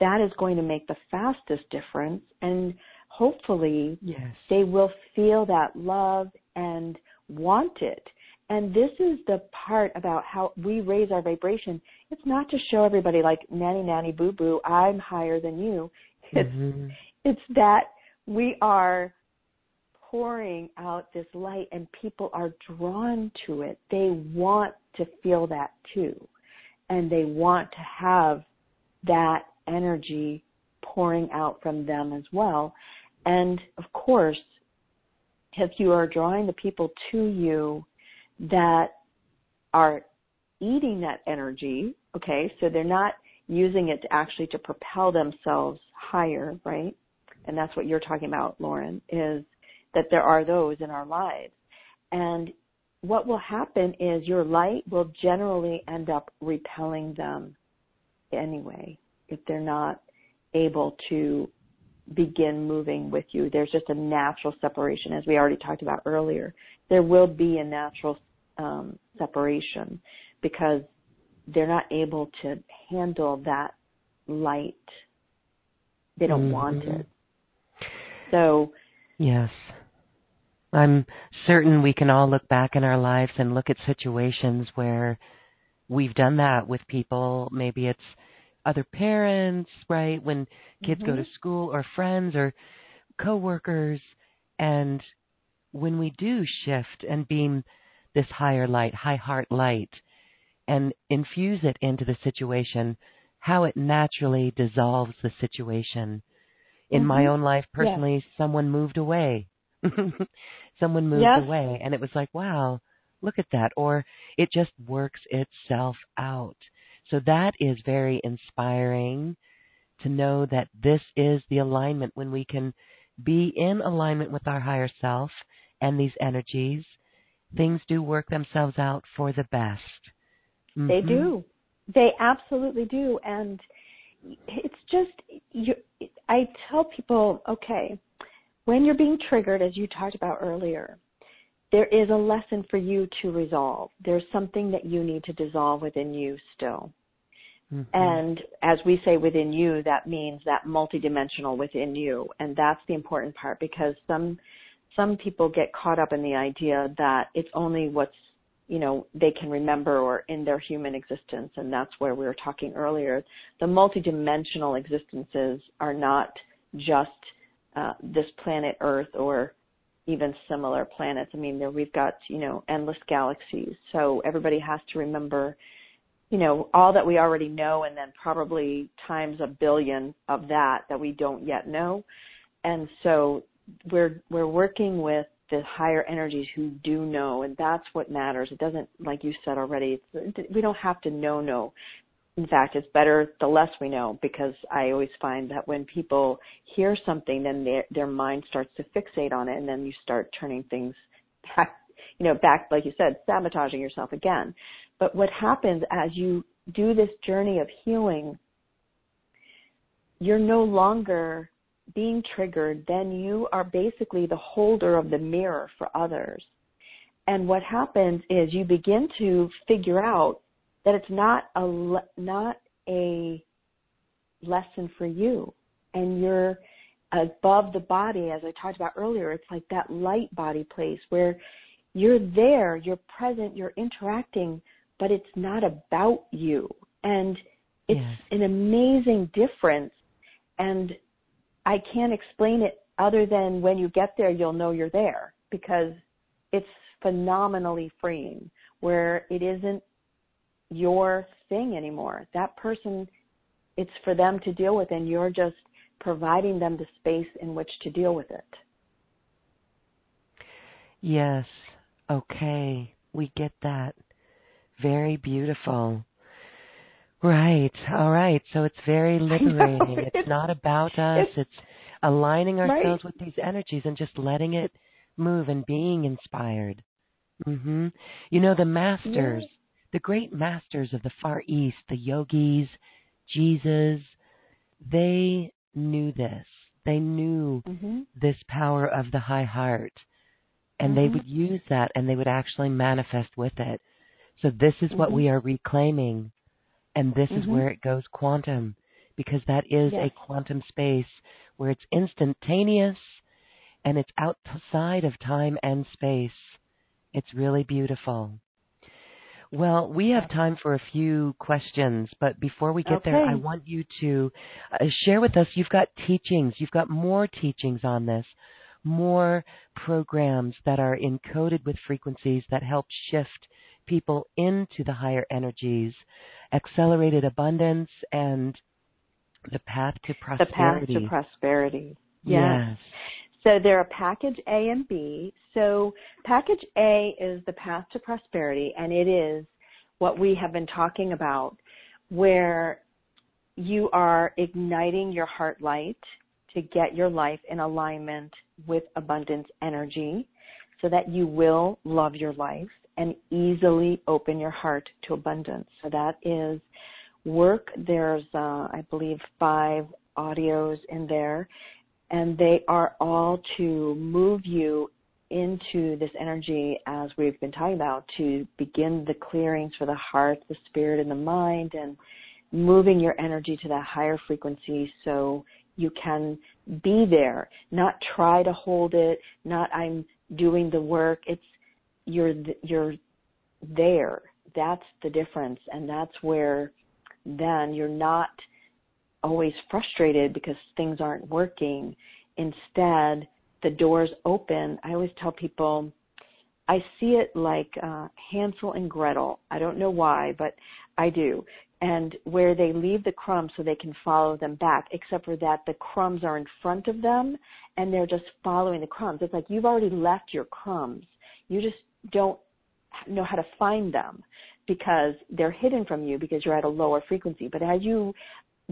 that is going to make the fastest difference and hopefully Yes. they will feel that love and want it. And this is the part about how we raise our vibration. It's not to show everybody like nanny nanny boo boo, I'm higher than you. It's Mhm. it's that we are pouring out this light and people are drawn to it. They want to feel that too. And they want to have that energy pouring out from them as well. And of course, if you are drawing the people to you that are eating that energy, okay, so they're not using it to actually to propel themselves higher, right? And that's what you're talking about, Lauren, is that there are those in our lives. And what will happen is your light will generally end up repelling them anyway if they're not able to begin moving with you. There's just a natural separation, as we already talked about earlier. There will be a natural um, separation because they're not able to handle that light. They don't want Mhm. it. So, Yes. I'm certain we can all look back in our lives and look at situations where we've done that with people. Maybe it's other parents, right? When kids go Mhm. to school or friends or coworkers and when we do shift and beam this higher light, high heart light and infuse it into the situation, how it naturally dissolves the situation. In my Mhm. own life Yes. personally, someone moved away. someone moved Yes. away and it was like, wow, look at that. Or it just works itself out. So that is very inspiring to know that this is the alignment when we can be in alignment with our higher self and these energies, things do work themselves out for the best. They Mhm. do. They absolutely do. And it's just, you, I tell people, okay, when you're being triggered, as you talked about earlier, there is a lesson for you to resolve. There's something that you need to dissolve within you still. Mhm. And as we say within you, that means that multidimensional within you. And that's the important part because some, some people get caught up in the idea that it's only what's, you know, they can remember or in their human existence. And that's where we were talking earlier. The multidimensional existences are not just uh, this planet Earth or even similar planets. I mean, there we've got, you know, endless galaxies. So everybody has to remember you know, all that we already know and then probably times a billion of that that we don't yet know. And so we're, we're working with the higher energies who do know and that's what matters. It doesn't, like you said already, we don't have to know know. In fact, it's better the less we know because I always find that when people hear something, then their, their mind starts to fixate on it and then you start turning things back, you know, back, like you said, sabotaging yourself again. But what happens as you do this journey of healing, you're no longer being triggered, then you are basically the holder of the mirror for others. And what happens is you begin to figure out that it's not a le- not a lesson for you, and you're above the body, as I talked about earlier, it's like that light body place where you're there, you're present, you're interacting, but it's not about you. And it's yes. an amazing difference. And I can't explain it other than when you get there, you'll know you're there because it's phenomenally freeing where it isn't your thing anymore. That person, it's for them to deal with and you're just providing them the space in which to deal with it. Yes. Okay. We get that. Very beautiful. Right. All right. So it's very liberating. It's, it's, not about us. It's, it's aligning ourselves right. with these energies and just letting it move and being inspired. Mhm. You know the masters, yes. the great masters of the Far East, the yogis, Jesus, they knew this. They knew mm-hmm. this power of the high heart. And mm-hmm. they would use that and they would actually manifest with it. So this is what mm-hmm. we are reclaiming. And this is Mm-hmm. where it goes quantum. Because that is yes. a quantum space where it's instantaneous and it's outside of time and space. It's really beautiful. Well, we have time for a few questions, but before we get okay. there, I want you to uh, share with us. You've got teachings, you've got more teachings on this, more programs that are encoded with frequencies that help shift people into the higher energies, accelerated abundance, and the path to prosperity. The path to prosperity. Yes. yes. So there are package A and B. So package A is the path to prosperity and it is what we have been talking about where you are igniting your heart light to get your life in alignment with abundance energy so that you will love your life and easily open your heart to abundance. So that is work. There's, uh, I believe, five audios in there and they are all to move you into this energy as we've been talking about to begin the clearings for the heart, the spirit, and the mind, and moving your energy to that higher frequency so you can be there, not try to hold it, not I'm doing the work. It's you're you're there. That's the difference, and that's where then you're not always frustrated because things aren't working. Instead, the doors open. I always tell people, I see it like uh, Hansel and Gretel. I don't know why, but I do. And where they leave the crumbs so they can follow them back, except for that the crumbs are in front of them and they're just following the crumbs. It's like you've already left your crumbs. You just don't know how to find them because they're hidden from you because you're at a lower frequency. But as you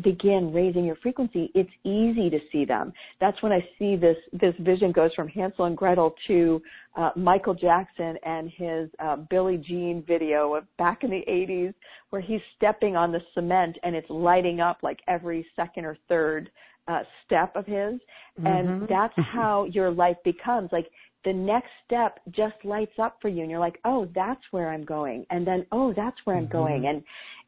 begin raising your frequency, it's easy to see them. That's when I see this this vision goes from Hansel and Gretel to uh, Michael Jackson and his uh, Billie Jean video of back in the 80s, where he's stepping on the cement and it's lighting up like every second or third uh, step of his, mm-hmm. and that's how your life becomes like. The next step just lights up for you, and you're like, "Oh, that's where I'm going," and then, "Oh, that's where I'm mm-hmm. going," and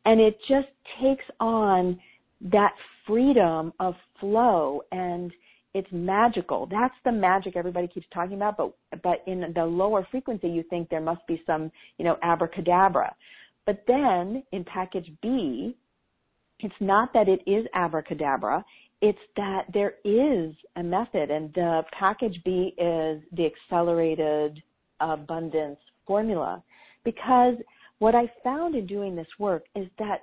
and it just takes on that freedom of flow and it's magical. That's the magic everybody keeps talking about, but but in the lower frequency you think there must be some, you know, abracadabra. But then in package B, it's not that it is abracadabra, it's that there is a method and the package B is the accelerated abundance formula because what I found in doing this work is that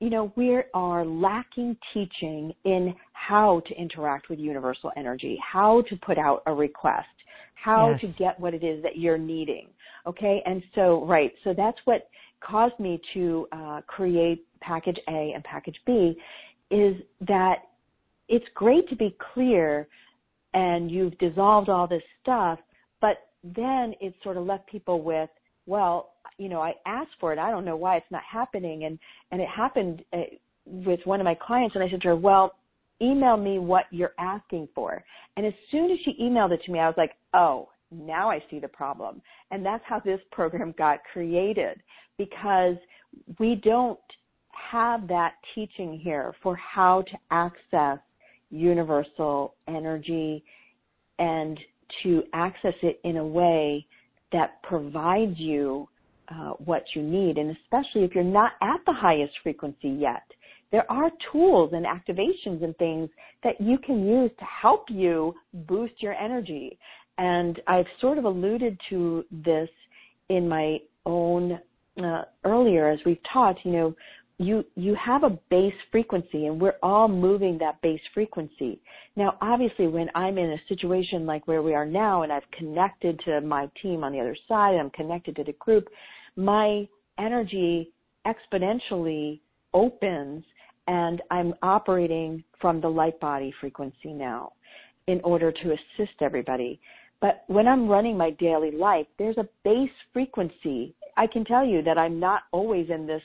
you know, we are lacking teaching in how to interact with universal energy, how to put out a request, how yes. to get what it is that you're needing. Okay, and so right, so that's what caused me to uh, create package A and package B, is that it's great to be clear, and you've dissolved all this stuff, but then it sort of left people with, well, you know, I asked for it. I don't know why it's not happening. And, and it happened uh, with one of my clients and I said to her, well, email me what you're asking for. And as soon as she emailed it to me, I was like, oh, now I see the problem. And that's how this program got created because we don't have that teaching here for how to access universal energy and to access it in a way that provides you uh, what you need. And especially if you're not at the highest frequency yet, there are tools and activations and things that you can use to help you boost your energy. And I've sort of alluded to this in my own uh, earlier as we've taught, you know, you you have a base frequency and we're all moving that base frequency. Now obviously when I'm in a situation like where we are now and I've connected to my team on the other side I'm connected to the group, my energy exponentially opens and I'm operating from the light body frequency now in order to assist everybody. But when I'm running my daily life, there's a base frequency. I can tell you that I'm not always in this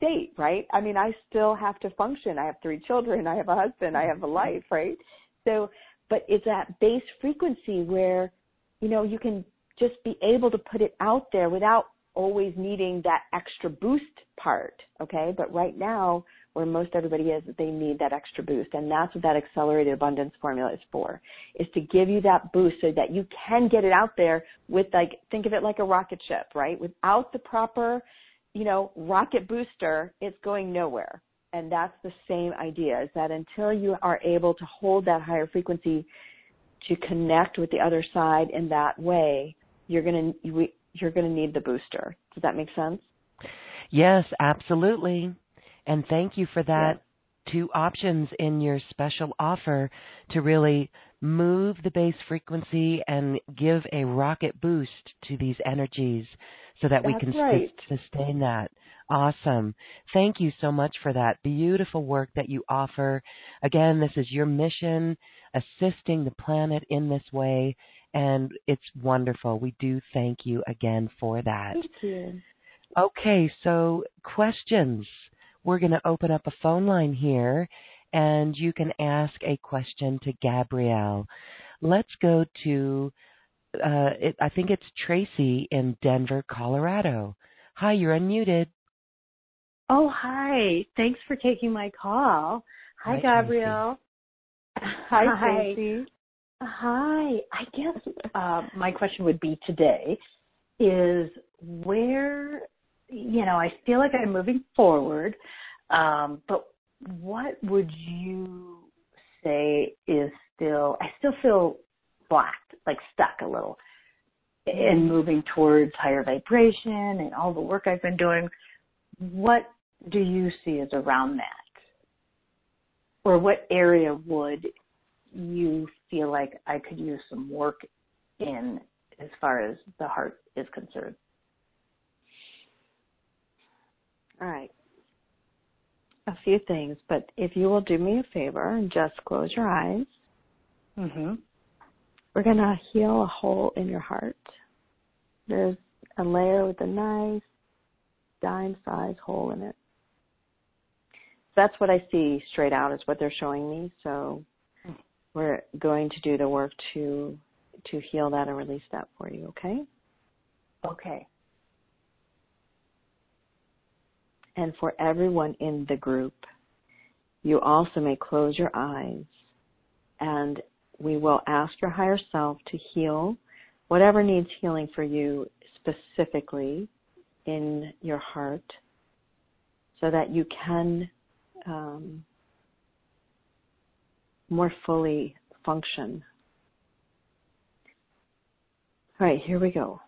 state, right? I mean, I still have to function. I have three children. I have a husband. I have a mm-hmm. life, right? So, but it's that base frequency where, you know, you can just be able to put it out there without always needing that extra boost part. Okay. But right now, where most everybody is, they need that extra boost. And that's what that accelerated abundance formula is for, is to give you that boost so that you can get it out there with like, think of it like a rocket ship, right? Without the proper, you know, rocket booster, it's going nowhere. And that's the same idea is that until you are able to hold that higher frequency to connect with the other side in that way, you're going to, you're going to need the booster. Does that make sense? Yes, absolutely. And thank you for that two options in your special offer to really move the base frequency and give a rocket boost to these energies so that That's we can right. sustain that. Awesome. Thank you so much for that beautiful work that you offer. Again, this is your mission, assisting the planet in this way, and it's wonderful. We do thank you again for that. Thank you. Okay, so questions we're going to open up a phone line here and you can ask a question to Gabrielle. Let's go to, uh, it, I think it's Tracy in Denver, Colorado. Hi, you're unmuted. Oh, hi. Thanks for taking my call. Hi, hi Gabrielle. Hi, hi, Tracy. Hi. I guess uh, my question would be today is where you know, I feel like I'm moving forward. Um, but what would you say is still, I still feel blocked, like stuck a little in mm-hmm. moving towards higher vibration and all the work I've been doing. What do you see as around that? Or what area would you feel like I could use some work in as far as the heart is concerned? All right. A few things, but if you will do me a favor and just close your eyes. Mm-hmm. We're going to heal a hole in your heart. There's a layer with a nice dime size hole in it. That's what I see straight out is what they're showing me. So we're going to do the work to to heal that and release that for you, okay? Okay. and for everyone in the group. You also may close your eyes and we will ask your higher self to heal whatever needs healing for you specifically in your heart so that you can um, more fully function. All right, here we go.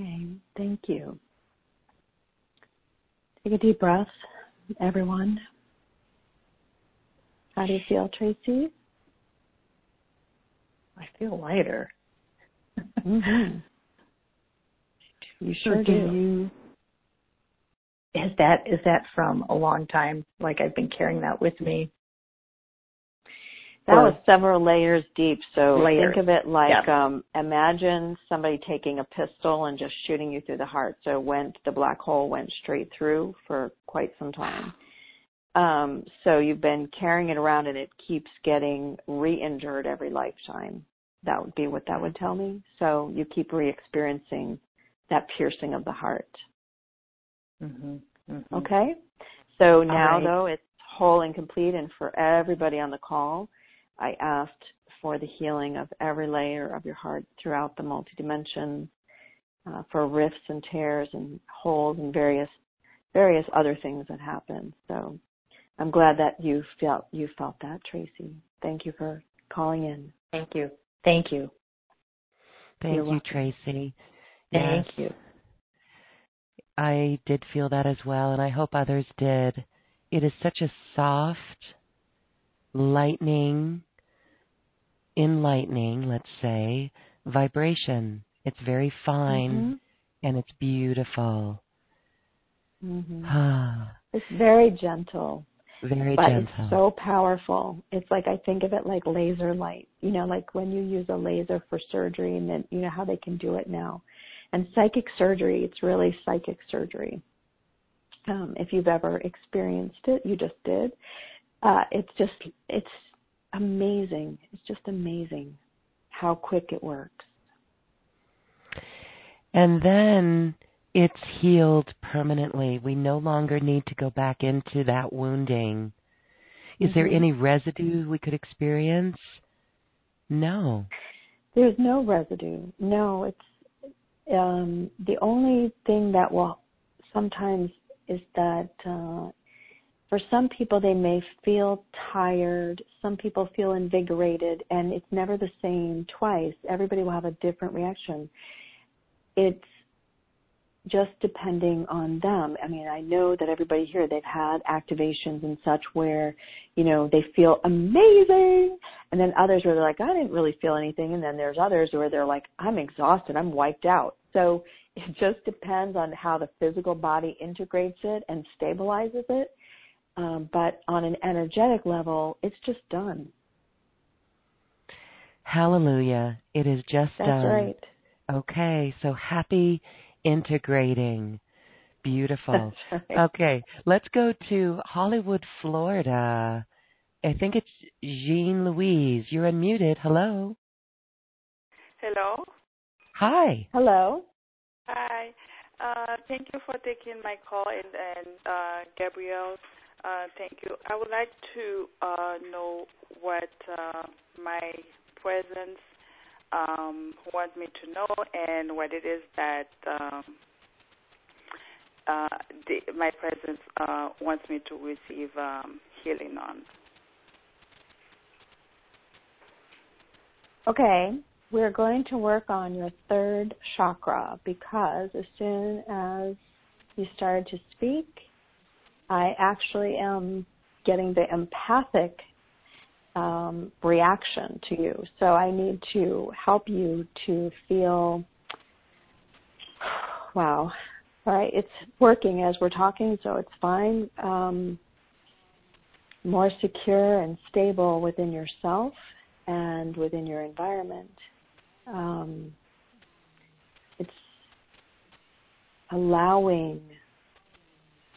Okay, thank you. Take a deep breath, everyone. How do you feel, Tracy? I feel lighter. Mm-hmm. You sure do. You, is that is that from a long time? Like I've been carrying that with me. That was several layers deep. So Layers. think of it like Yeah. um, imagine somebody taking a pistol and just shooting you through the heart. So it went the black hole went straight through for quite some time. Um, so you've been carrying it around and it keeps getting re-injured every lifetime. That would be what that would tell me. So you keep re-experiencing that piercing of the heart. Mm-hmm. Mm-hmm. Okay? So now right. though it's whole and complete and for everybody on the call, I asked for the healing of every layer of your heart throughout the multidimensions, uh, for rifts and tears and holes and various various other things that happen. So I'm glad that you felt you felt that, Tracy. Thank you for calling in. Thank you. Thank you. Thank You're you, welcome. Tracy. Thank Yes, you. I did feel that as well, and I hope others did. It is such a soft, lightning, enlightening, let's say, vibration. It's very fine and it's beautiful. Mm-hmm. It's very gentle. very but gentle. it's so powerful. It's like I think of it like laser light. You know, like when you use a laser for surgery, and then you know how they can do it now. And psychic surgery, it's really psychic surgery. Um, if you've ever experienced it, you just did. Uh, it's just, it's amazing. It's just amazing how quick it works. And then it's healed permanently. We no longer need to go back into that wounding. Is there Mhm. any residue we could experience? No. There's no residue. No, it's um, the only thing that will sometimes is that uh, for some people they may feel tired. Some people feel invigorated, and it's never the same twice. Everybody will have a different reaction. It's just depending on them. I mean, I know that everybody here they've had activations and such where, you know, they feel amazing and then others where they're like, I didn't really feel anything and then there's others where they're like, I'm exhausted, I'm wiped out. So it just depends on how the physical body integrates it and stabilizes it. Um, but on an energetic level, it's just done. Hallelujah. It is just done. That's done. right. Okay, so happy integrating. Beautiful. That's right. Okay, let's go to Hollywood, Florida. I think it's Jean Louise. You're unmuted. Hello. Hello. Hi. Hello. Hi. Uh, thank you for taking my call, and, and uh, Gabrielle, thank you. I would like to uh, know what uh, my presence um, wants me to know, and what it is that um, uh, my presence uh, wants me to receive um, healing on. Okay, we're going to work on your third chakra because as soon as you started to speak, I actually am getting the empathic um, reaction to you. So I need to help you to feel, wow, right, it's working as we're talking, so it's fine. Um, more secure and stable within yourself and within your environment. Um, it's allowing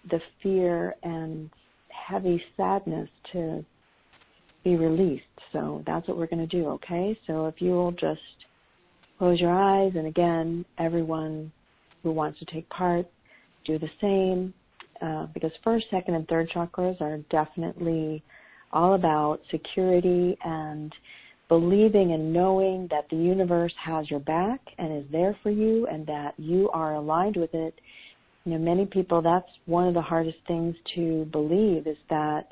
the fear and heavy sadness to be released. So that's what we're going to do, okay? So if you will just close your eyes, and again, everyone who wants to take part, do the same, uh, because first, second, and third chakras are definitely all about security and believing and knowing that the universe has your back and is there for you and that you are aligned with it. You know, many people, that's one of the hardest things to believe is that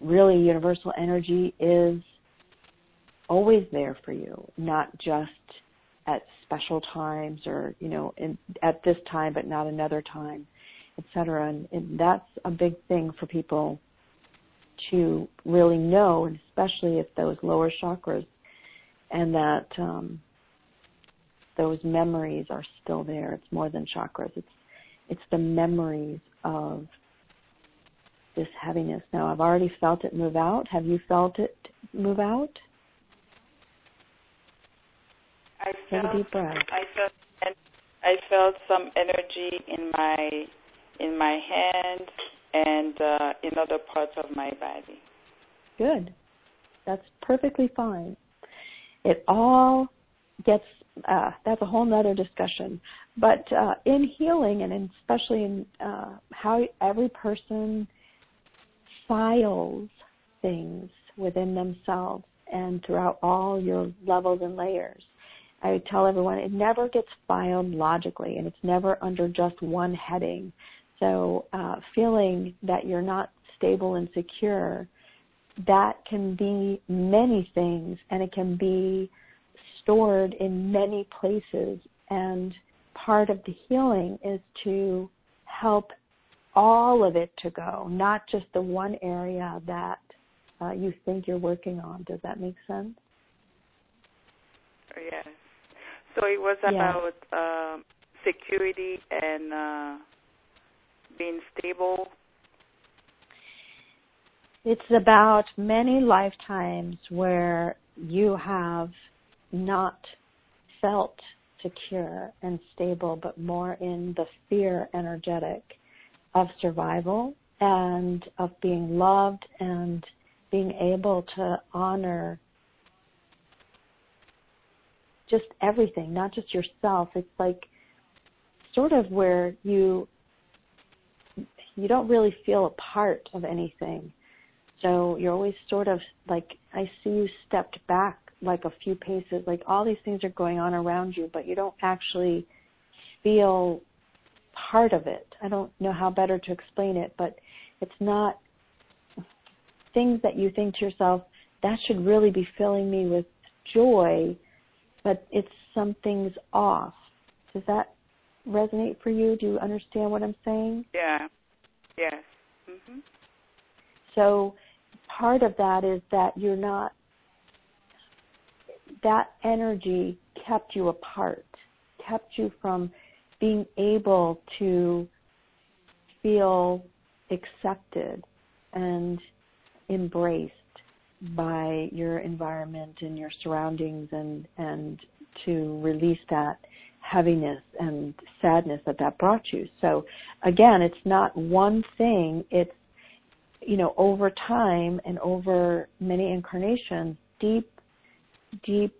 really universal energy is always there for you, not just at special times or you know in, at this time but not another time, etc. And, and that's a big thing for people to really know, and especially if those lower chakras and that um, those memories are still there. It's more than chakras. It's it's the memories of this heaviness. Now I've already felt it move out. Have you felt it move out? I Take felt, a deep breath. I felt I felt some energy in my in my hand and uh, in other parts of my body. Good. That's perfectly fine. It all gets uh, that's a whole nother discussion. But uh, in healing, and especially in uh, how every person files things within themselves and throughout all your levels and layers, I tell everyone it never gets filed logically, and it's never under just one heading. So, uh, feeling that you're not stable and secure, that can be many things, and it can be stored in many places. And part of the healing is to help all of it to go, not just the one area that uh, you think you're working on. Does that make sense? Yes. So it was Yeah. about um, security and uh, being stable. It's about many lifetimes where you have not felt secure and stable, but more in the fear energetic of survival and of being loved and being able to honor just everything, not just yourself. It's like sort of where you you don't really feel a part of anything. So you're always sort of like I see you stepped back like a few paces, like all these things are going on around you, but you don't actually feel part of it. I don't know how better to explain it, but it's not things that you think to yourself, that should really be filling me with joy, but it's something's off. Does that resonate for you? Do you understand what I'm saying? Yeah. Yes. Mhm. So part of that is that you're not that energy kept you apart, kept you from being able to feel accepted and embraced by your environment and your surroundings and and to release that heaviness and sadness that that brought you. So again, it's not one thing, it's you know, over time and over many incarnations, deep deep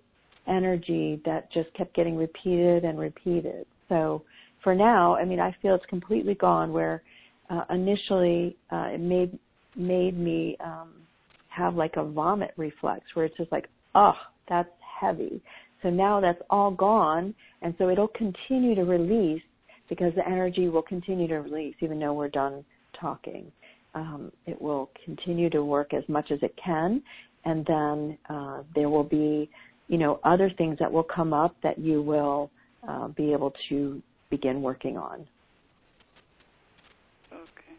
energy that just kept getting repeated and repeated. So for now, I mean, I feel it's completely gone. Where uh, initially uh, it made made me um, have like a vomit reflex, where it's just like, oh, that's heavy. So now that's all gone, and so it'll continue to release because the energy will continue to release, even though we're done talking. Um, it will continue to work as much as it can, and then uh, there will be, you know, other things that will come up that you will uh, be able to begin working on. Okay.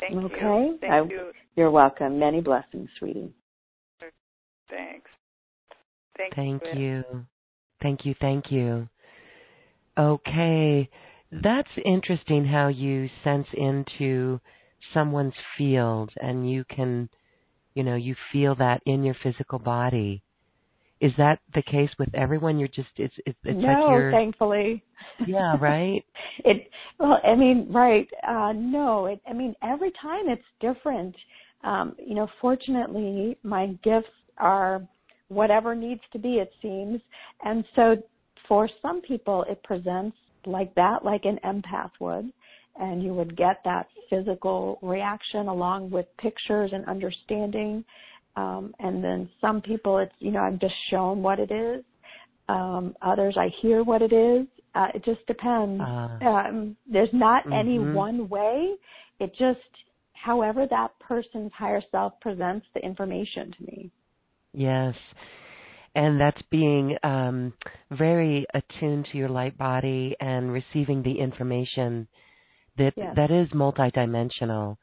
Thank Okay. you. Thank I- you. You're welcome. Many blessings, sweetie. Thanks. Thank, Thank Liz. you. Thank you. Thank you. Okay. That's interesting how you sense into someone's field and you can, you know, you feel that in your physical body. Is that the case with everyone? You're just, it's, it's, it's no, like you're, thankfully. yeah, right? it well, I mean, right? Uh, no, it. I mean, every time it's different. Um, you know, fortunately, my gifts are whatever needs to be. It seems, and so for some people, it presents like that, like an empath would, and you would get that physical reaction along with pictures and understanding. Um, and then some people, it's you know, I'm just shown what it is. Um, others, I hear what it is. Uh, it just depends. Uh, Um, there's not any Mhm. one way. It just, however that person's higher self presents the information to me. Yes. and that's being um, very attuned to your light body and receiving the information that Yes. that is multidimensional.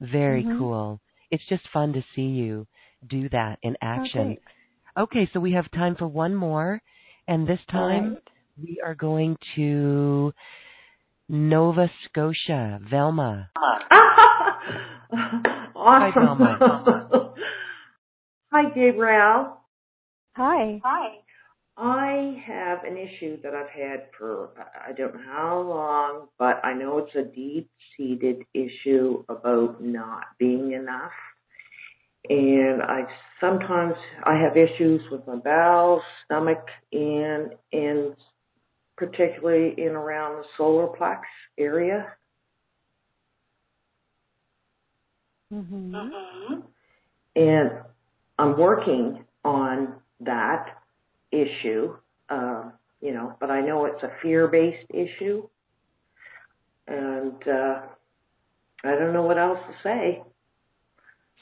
Very Mhm. cool. It's just fun to see you do that in action. thanks. Okay, so we have time for one more, and this time right. we are going to Nova Scotia, Velma. awesome. Hi, Velma. Hi, Gabrielle. Hi. Hi. I have an issue that I've had for I don't know how long, but I know it's a deep-seated issue about not being enough. And I sometimes I have issues with my bowels, stomach, and and particularly in around the solar plex area. Mm-hmm. and I'm working on that issue. Uh, you know, but I know it's a fear-based issue, and uh, I don't know what else to say.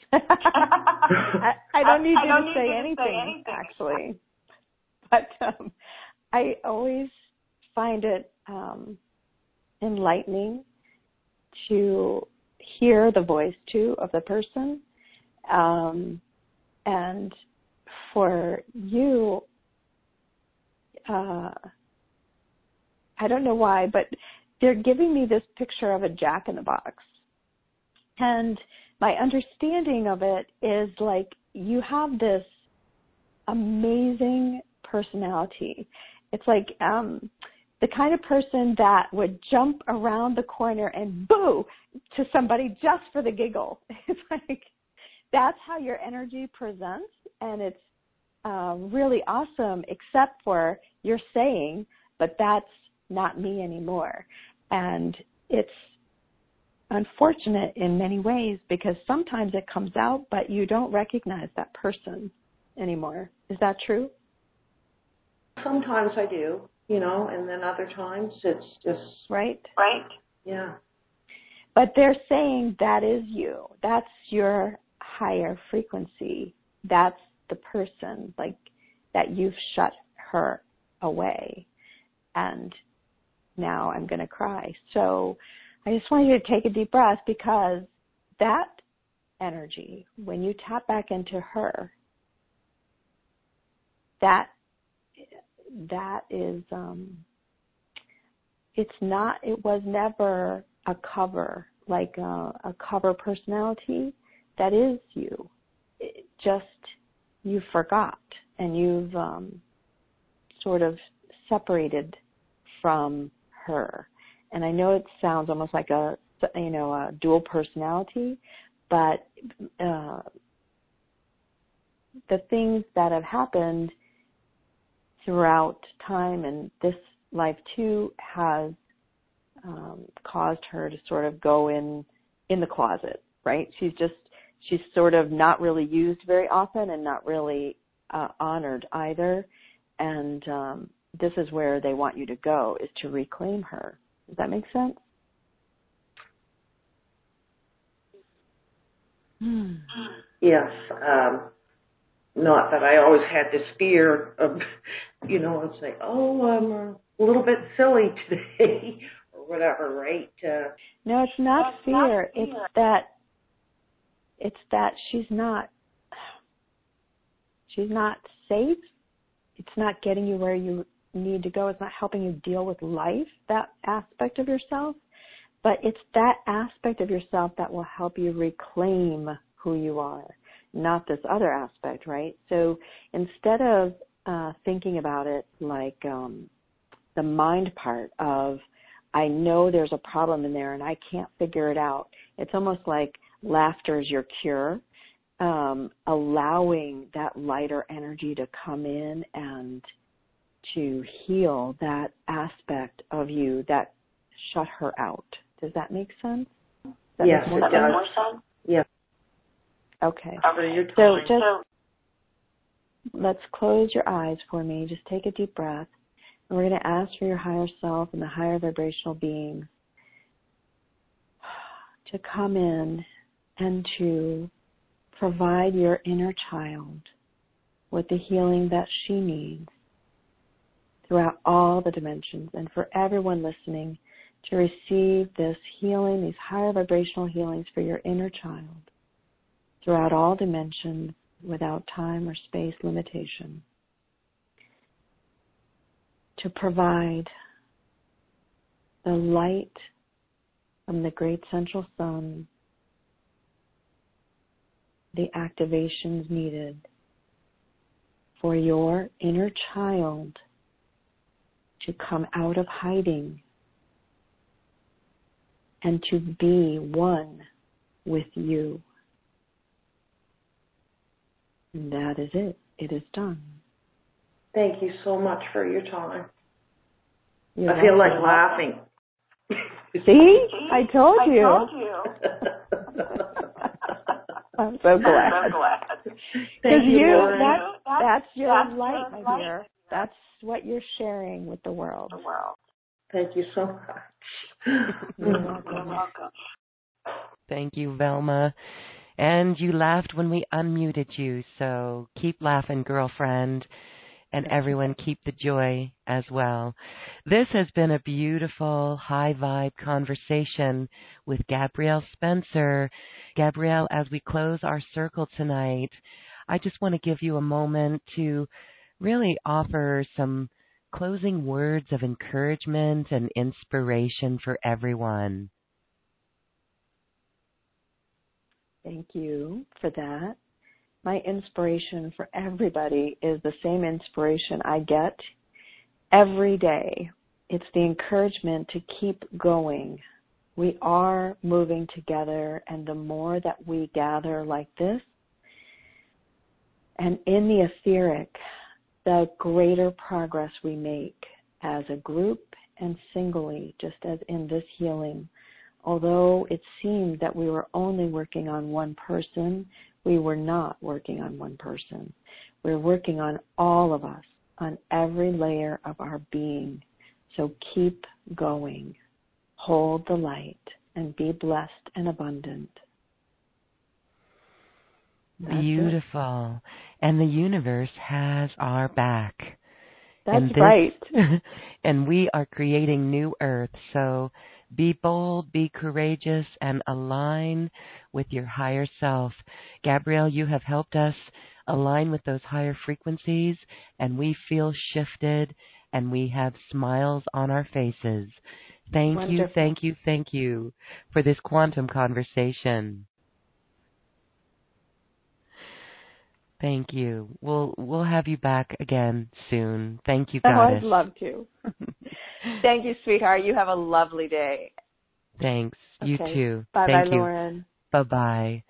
I, I don't need you to say anything, actually. But um, I always find it um, enlightening to hear the voice too of the person, um, and for you, uh, I don't know why, but they're giving me this picture of a jack in the box, and my understanding of it is like you have this amazing personality. It's like um the kind of person that would jump around the corner and boo to somebody just for the giggle. It's like that's how your energy presents and it's uh, really awesome except for you're saying, but that's not me anymore. And it's unfortunate in many ways because sometimes it comes out, but you don't recognize that person anymore. Is that true? Sometimes I do, you know, and then other times it's just Right? Right? yeah. But they're saying that is you. That's your higher frequency. That's the person, like that you've shut her away. And now I'm going to cry. So I just want you to take a deep breath because that energy, when you tap back into her, that that is um it's not it was never a cover like a, a cover personality that is you it just you forgot and you've um sort of separated from her and i know it sounds almost like a you know a dual personality but uh the things that have happened throughout time and this life too has um, caused her to sort of go in in the closet, right? She's just she's sort of not really used very often and not really uh, honored either. And um, this is where they want you to go is to reclaim her. Does that make sense? Hmm. Yes. Um, not that I always had this fear of, you know, it's say, oh, I'm a little bit silly today or whatever, right? Uh, No, it's not fear. It's that it's that she's not she's not safe. It's not getting you where you need to go. It's not helping you deal with life, that aspect of yourself. But it's that aspect of yourself that will help you reclaim who you are, not this other aspect, right? So instead of uh, thinking about it like um, the mind part of I know there's a problem in there and I can't figure it out. It's almost like laughter is your cure. Um, allowing that lighter energy to come in and to heal that aspect of you that shut her out. Does that make sense? Does that yes, make more it sense? does. Yes. Okay. So you're So totally- just let's close your eyes for me. Just take a deep breath. And we're going to ask for your higher self and the higher vibrational beings to come in and to provide your inner child with the healing that she needs throughout all the dimensions and for everyone listening to receive this healing, these higher vibrational healings for your inner child throughout all dimensions without time or space limitation. To provide the light from the great central sun, the activations needed for your inner child to come out of hiding and to be one with you. And that is it. It is done. Thank you so much for your time. You're I feel like laughing. See? I told I you. told you. I'm so glad. I'm glad. Because Thank you, you, Lauren. that, that's your That's light, my light. dear. That's what you're sharing with the world. The world. Thank you so much. You're welcome. You're welcome. Thank you, Velma. And you laughed when we unmuted you, so keep laughing, girlfriend. And everyone keep the joy as well. This has been a beautiful high vibe conversation with Gabrielle Spencer. Gabrielle, as we close our circle tonight, I just want to give you a moment to really offer some closing words of encouragement and inspiration for everyone. Thank you for that. My inspiration for everybody is the same inspiration I get every day. It's the encouragement to keep going. We are moving together, and the more that we gather like this, and in the etheric, the greater progress we make as a group and singly, just as in this healing. Although it seemed that we were only working on one person, we were not working on one person. We're working on all of us, on every layer of our being. So keep going. Hold the light and be blessed and abundant. That's it. Beautiful. And the universe has our back. That's And this- right. and we are creating new earth. So be bold, be courageous, and align with your higher self. Gabrielle, you have helped us align with those higher frequencies, and we feel shifted, and we have smiles on our faces. Thank you, thank you, thank you for this quantum conversation. Thank you. We'll we'll have you back again soon. Thank you, Oh, I'd love to. Thank you, sweetheart. You have a lovely day. Thanks. You too. Bye Thank bye, you. Lauren. Bye bye.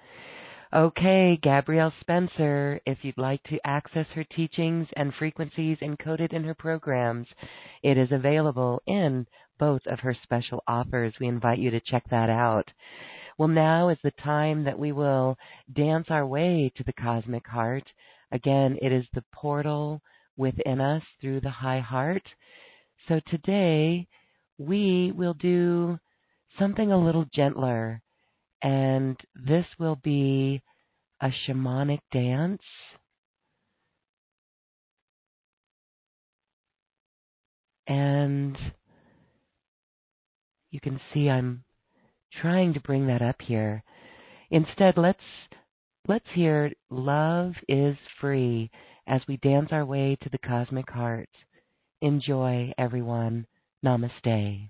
Okay, Gabrielle Spencer, if you'd like to access her teachings and frequencies encoded in her programs, it is available in both of her special offers. We invite you to check that out. Well, now is the time that we will dance our way to the cosmic heart. Again, it is the portal within us through the high heart. So today we will do something a little gentler and this will be a shamanic dance. And you can see I'm trying to bring that up here. Instead, let's let's hear love is free as we dance our way to the cosmic heart. Enjoy everyone. Namaste.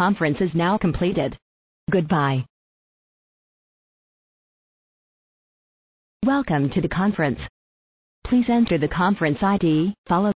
Conference is now completed. Goodbye. Welcome to the conference. Please enter the conference ID followed